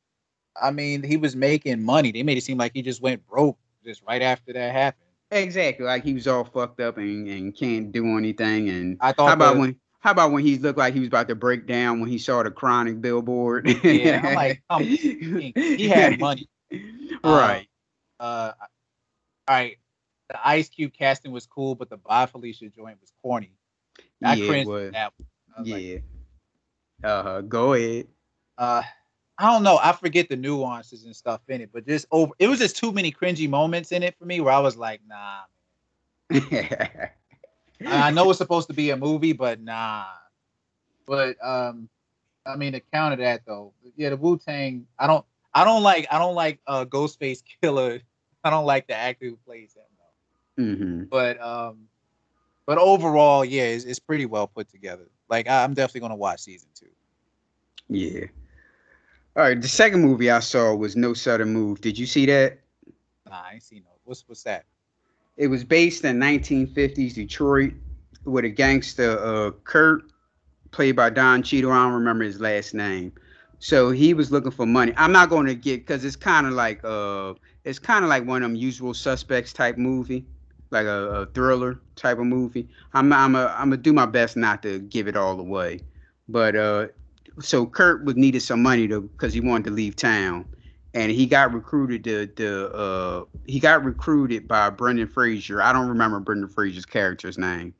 I mean, he was making money. They made it seem like he just went broke just right after that happened. Exactly, like he was all fucked up and, and can't do anything. And I thought how about the- when how about when he looked like he was about to break down when he saw the chronic billboard? Yeah, I'm like, come, he, had money. right. Uh, uh, all right. The Ice Cube casting was cool, but the Bye Felicia joint was corny. I Yeah, cringed was. that. one. Was like, Yeah. Uh huh. Go ahead. uh I don't know. I forget the nuances and stuff in it, but just over it was just too many cringy moments in it for me where I was like, nah. I I know it's supposed to be a movie, but nah. But um I mean to counter that though, yeah, the Wu Tang, I don't I don't like I don't like uh Ghostface Killah. I don't like the actor who plays him though. mm-hmm. But um but overall, yeah, it's, it's pretty well put together. Like I, I'm definitely gonna watch season two. Yeah. All right. The second movie I saw was No Sudden Move. Did you see that? Nah, I ain't seen no. What's what's that? It was based in 1950s Detroit with a gangster, uh, Kurt, played by Don Cheadle. I don't remember his last name. So he was looking for money. I'm not going to get because it's kind of like uh, it's kind of like one of them Usual Suspects type movie, like a, a thriller type of movie. I'm I'm a, I'm gonna do my best not to give it all away, but uh, so Kurt was needed some money to because he wanted to leave town, and he got recruited to the uh he got recruited by Brendan Fraser. I don't remember Brendan Fraser's character's name.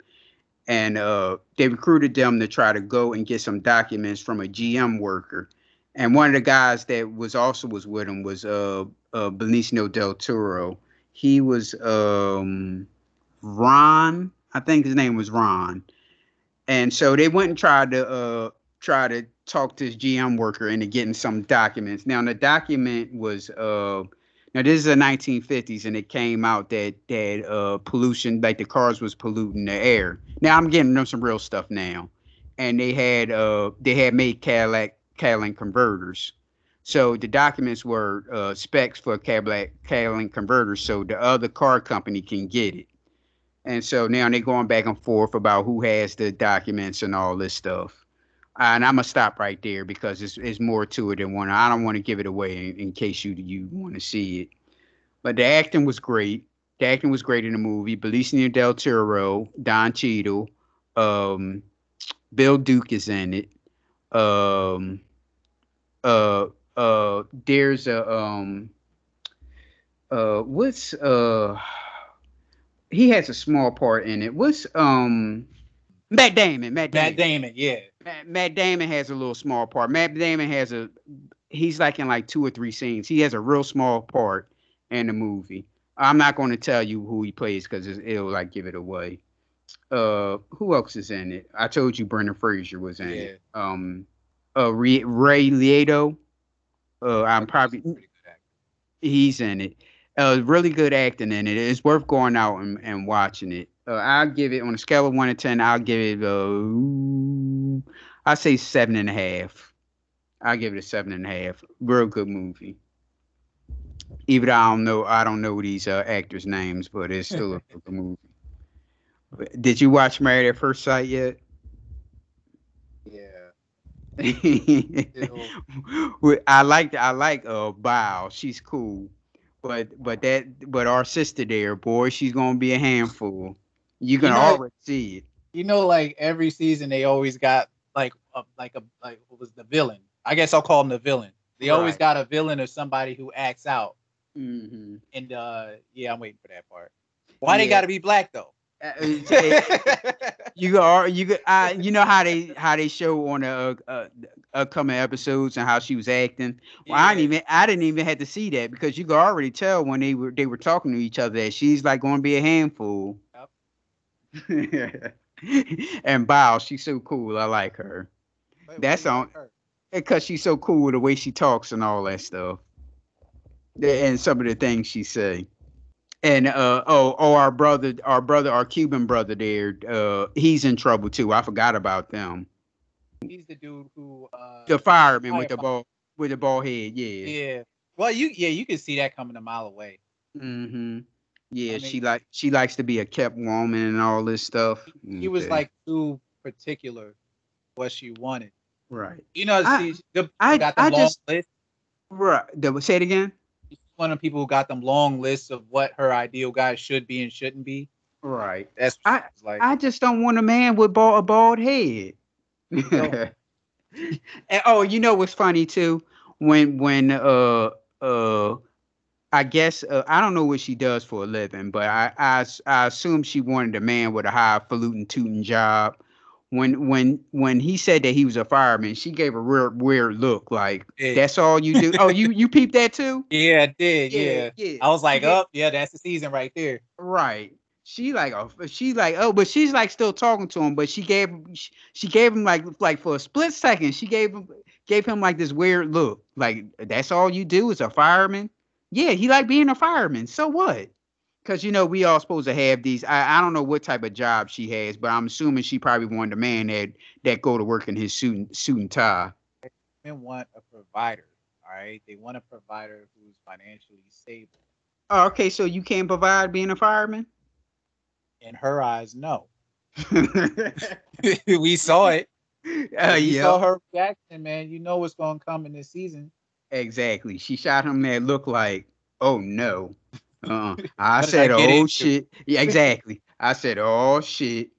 And uh they recruited them to try to go and get some documents from a GM worker. And one of the guys that was also was with him was uh uh Benicio del Toro. He was um Ron, I think his name was Ron. And so they went and tried to uh try to talk to his GM worker into getting some documents. Now the document was uh Now this is the 1950s, and it came out that that uh, pollution, like the cars was polluting the air. Now I'm getting them some real stuff now, and they had uh they had made Cadillac Cadillac converters. So the documents were uh, specs for Cadillac Cadillac converters, so the other car company can get it. And so now they're going back and forth about who has the documents and all this stuff. And I'm gonna stop right there because it's, it's more to it than one. I don't want to give it away in, in case you you want to see it. But the acting was great. The acting was great in the movie. Benicio del Toro, Don Cheadle, um, Bill Duke is in it. Um, uh, uh, there's a um, uh, what's uh, he has a small part in it. What's um, Matt Damon. Matt Damon. Matt Damon, yeah. Matt, Matt Damon has a little small part. Matt Damon has a he's like in like two or three scenes. He has a real small part in the movie. I'm not going to tell you who he plays because it'll like give it away. Uh, who else is in it? I told you Brendan Fraser was in it. Um, uh, Ray, Ray Liotta. Uh, I'm probably he's in it. Uh, really good acting in it. It's worth going out and, and watching it. Uh, I'll give it on a scale of one to ten. I'll give it. Uh, I say seven and a half. I'll give it a seven and a half. Real good movie. Even though I don't know, I don't know these uh, actors' names, but it's still a good movie. Did you watch Married at First Sight yet? Yeah. I like I like uh Bao. She's cool. But but that but our sister there, boy, she's gonna be a handful. You can You know- already see it. You know, like every season they always got like a, like a like what was the villain? I guess I'll call him the villain. They always got a villain or somebody who acts out. Mm-hmm. And uh yeah, I'm waiting for that part. Why they got to be black though? You are you go- I you know how they how they show on the uh, uh, upcoming episodes and how she was acting. Well, I didn't even I didn't even have to see that because you could already tell when they were they were talking to each other that she's like going to be a handful. and Bao, she's so cool. I like her. That's on because she's so cool with the way she talks and all that stuff, and some of the things she say. And uh oh oh our brother our brother our Cuban brother there uh he's in trouble too. I forgot about them. He's the dude who uh The fireman with the ball with the ball head, yeah. Yeah. Well, you yeah, you can see that coming a mile away. Mm-hmm. Yeah, I she mean- like she likes to be a kept woman and all this stuff. He was like too particular what she wanted. right. You know, I- see, the, I- got the I long just- list. Right. Say it again. One of the people who got them long lists of what her ideal guy should be and shouldn't be. Right. That's I like I just don't want a man with bald, a bald head. and oh, you know what's funny too? When when uh uh I guess uh, I don't know what she does for a living, but I I assume she wanted a man with a highfalutin tooting job. When when when he said that he was a fireman, she gave a real weird look, like Yeah. that's all you do. oh, you you peeped that too? Yeah, I did. Yeah, Yeah. yeah. I was like, Yeah. oh, yeah, that's the season right there. Right. She like oh she like oh but she's like still talking to him but she gave she gave him like like for a split second she gave him gave him like this weird look like that's all you do is a fireman yeah he like being a fireman so what because you know we all supposed to have these I, I don't know what type of job she has but I'm assuming she probably wanted a man that that go to work in his suit and, suit and tie Men want a provider. All right. They want a provider who's financially stable. oh, okay so you can't provide being a fireman In her eyes, no. we saw it. Uh, you yeah. saw her reaction, man. You know what's gonna come in this season. Exactly. She shot him that look like, oh no. Uh, I said, I oh into?" shit. Yeah, exactly. I said, oh shit.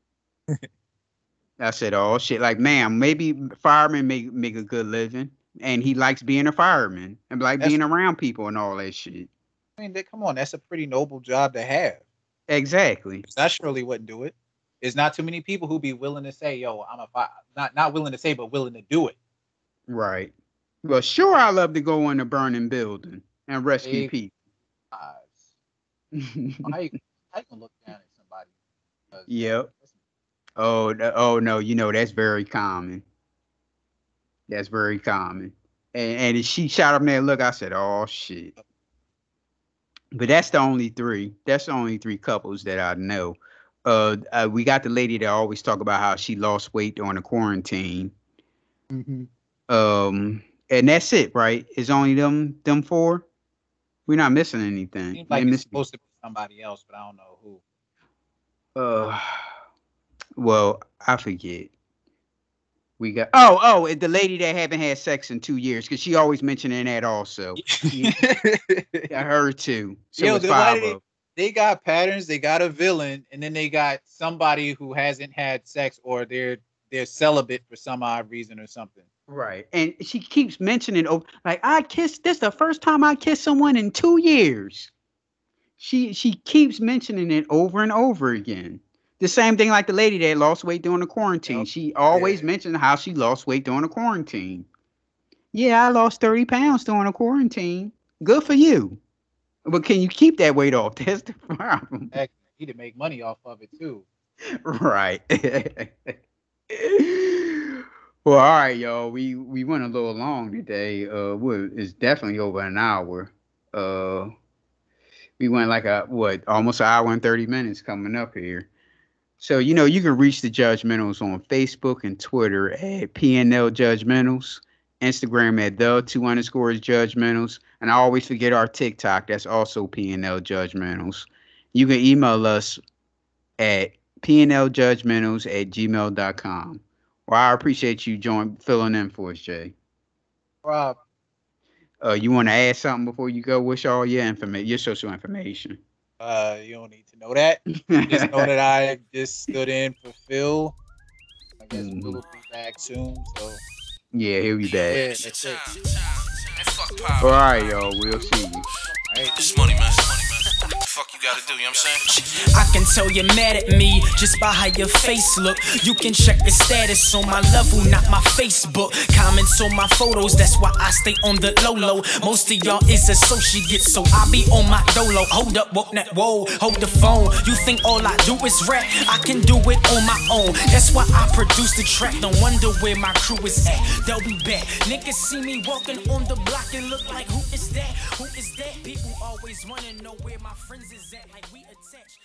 I said, oh shit. Like, ma'am, maybe firemen make make a good living, and he likes being a fireman and like That's- being around people and all that shit. I mean, come on, that's a pretty noble job to have. Exactly. I surely wouldn't do it. There's not too many people who be willing to say, "Yo, I'm a fi-. not not willing to say, but willing to do it." Right. Well, sure, I love to go in a burning building and rescue Big people. You, how you look down at somebody? Yep. Oh, oh no, you know that's very common. That's very common. And and she shot him that look. I said, oh shit. but that's the only three. That's the only three couples that I know. Uh, uh, we got the lady that always talk about how she lost weight during the quarantine. Mm-hmm. Um, and that's it, right? It's only them them four. We're not missing anything. Seems like it's supposed to be somebody else, but I don't know who. uh, well, I forget. We got oh oh the lady that haven't had sex in two years because she always mentioning that also. yeah, her too. So Yo, it's then why five did of they, they got patterns, they got a villain, and then they got somebody who hasn't had sex or they're they're celibate for some odd reason or something. Right. And she keeps mentioning, like I kissed. This the first time I kissed someone in two years. She she keeps mentioning it over and over again. The same thing like the lady that lost weight during the quarantine. She always mentioned how she lost weight during the quarantine. Yeah, I lost 30 pounds during the quarantine. Good for you. But can you keep that weight off? That's the problem. Heck, he to make money off of it too. Right. well, all right, y'all. We we went a little long today. Uh, it's definitely over an hour. Uh, we went like a what almost an hour and thirty minutes coming up here. So you know you can reach the Judgementals on Facebook and Twitter at PNL Judgementals, Instagram at the two underscores Judgementals, and I always forget our TikTok. That's also PNL Judgementals. You can email us at PNL Judgementals at gmail.com. Well, I appreciate you join filling in for us, Jay. Rob, Uh, you want to add something before you go? What's all your information, your social information? uh, you don't need to know that. just know that I just stood in for Phil. I guess Phil will be back soon. So Yeah, he'll be yeah, back. that's it. All right, y'all. We'll see you. It's money, man. Fuck you gotta do, you know what I'm saying? I can tell you're mad at me just by how your face look. You can check the status on my level, not my Facebook. Comments on my photos, that's why I stay on the low low. Most of y'all is associates, so I be on my dolo. Hold up, whoa, that whoa, hold the phone. You think all I do is rap? I can do it on my own. That's why I produce the track. No wonder where my crew is at. They'll be back. Niggas see me walking on the block and look like who is that? Who is that? People always wanna know where my friends is at. Like we attached.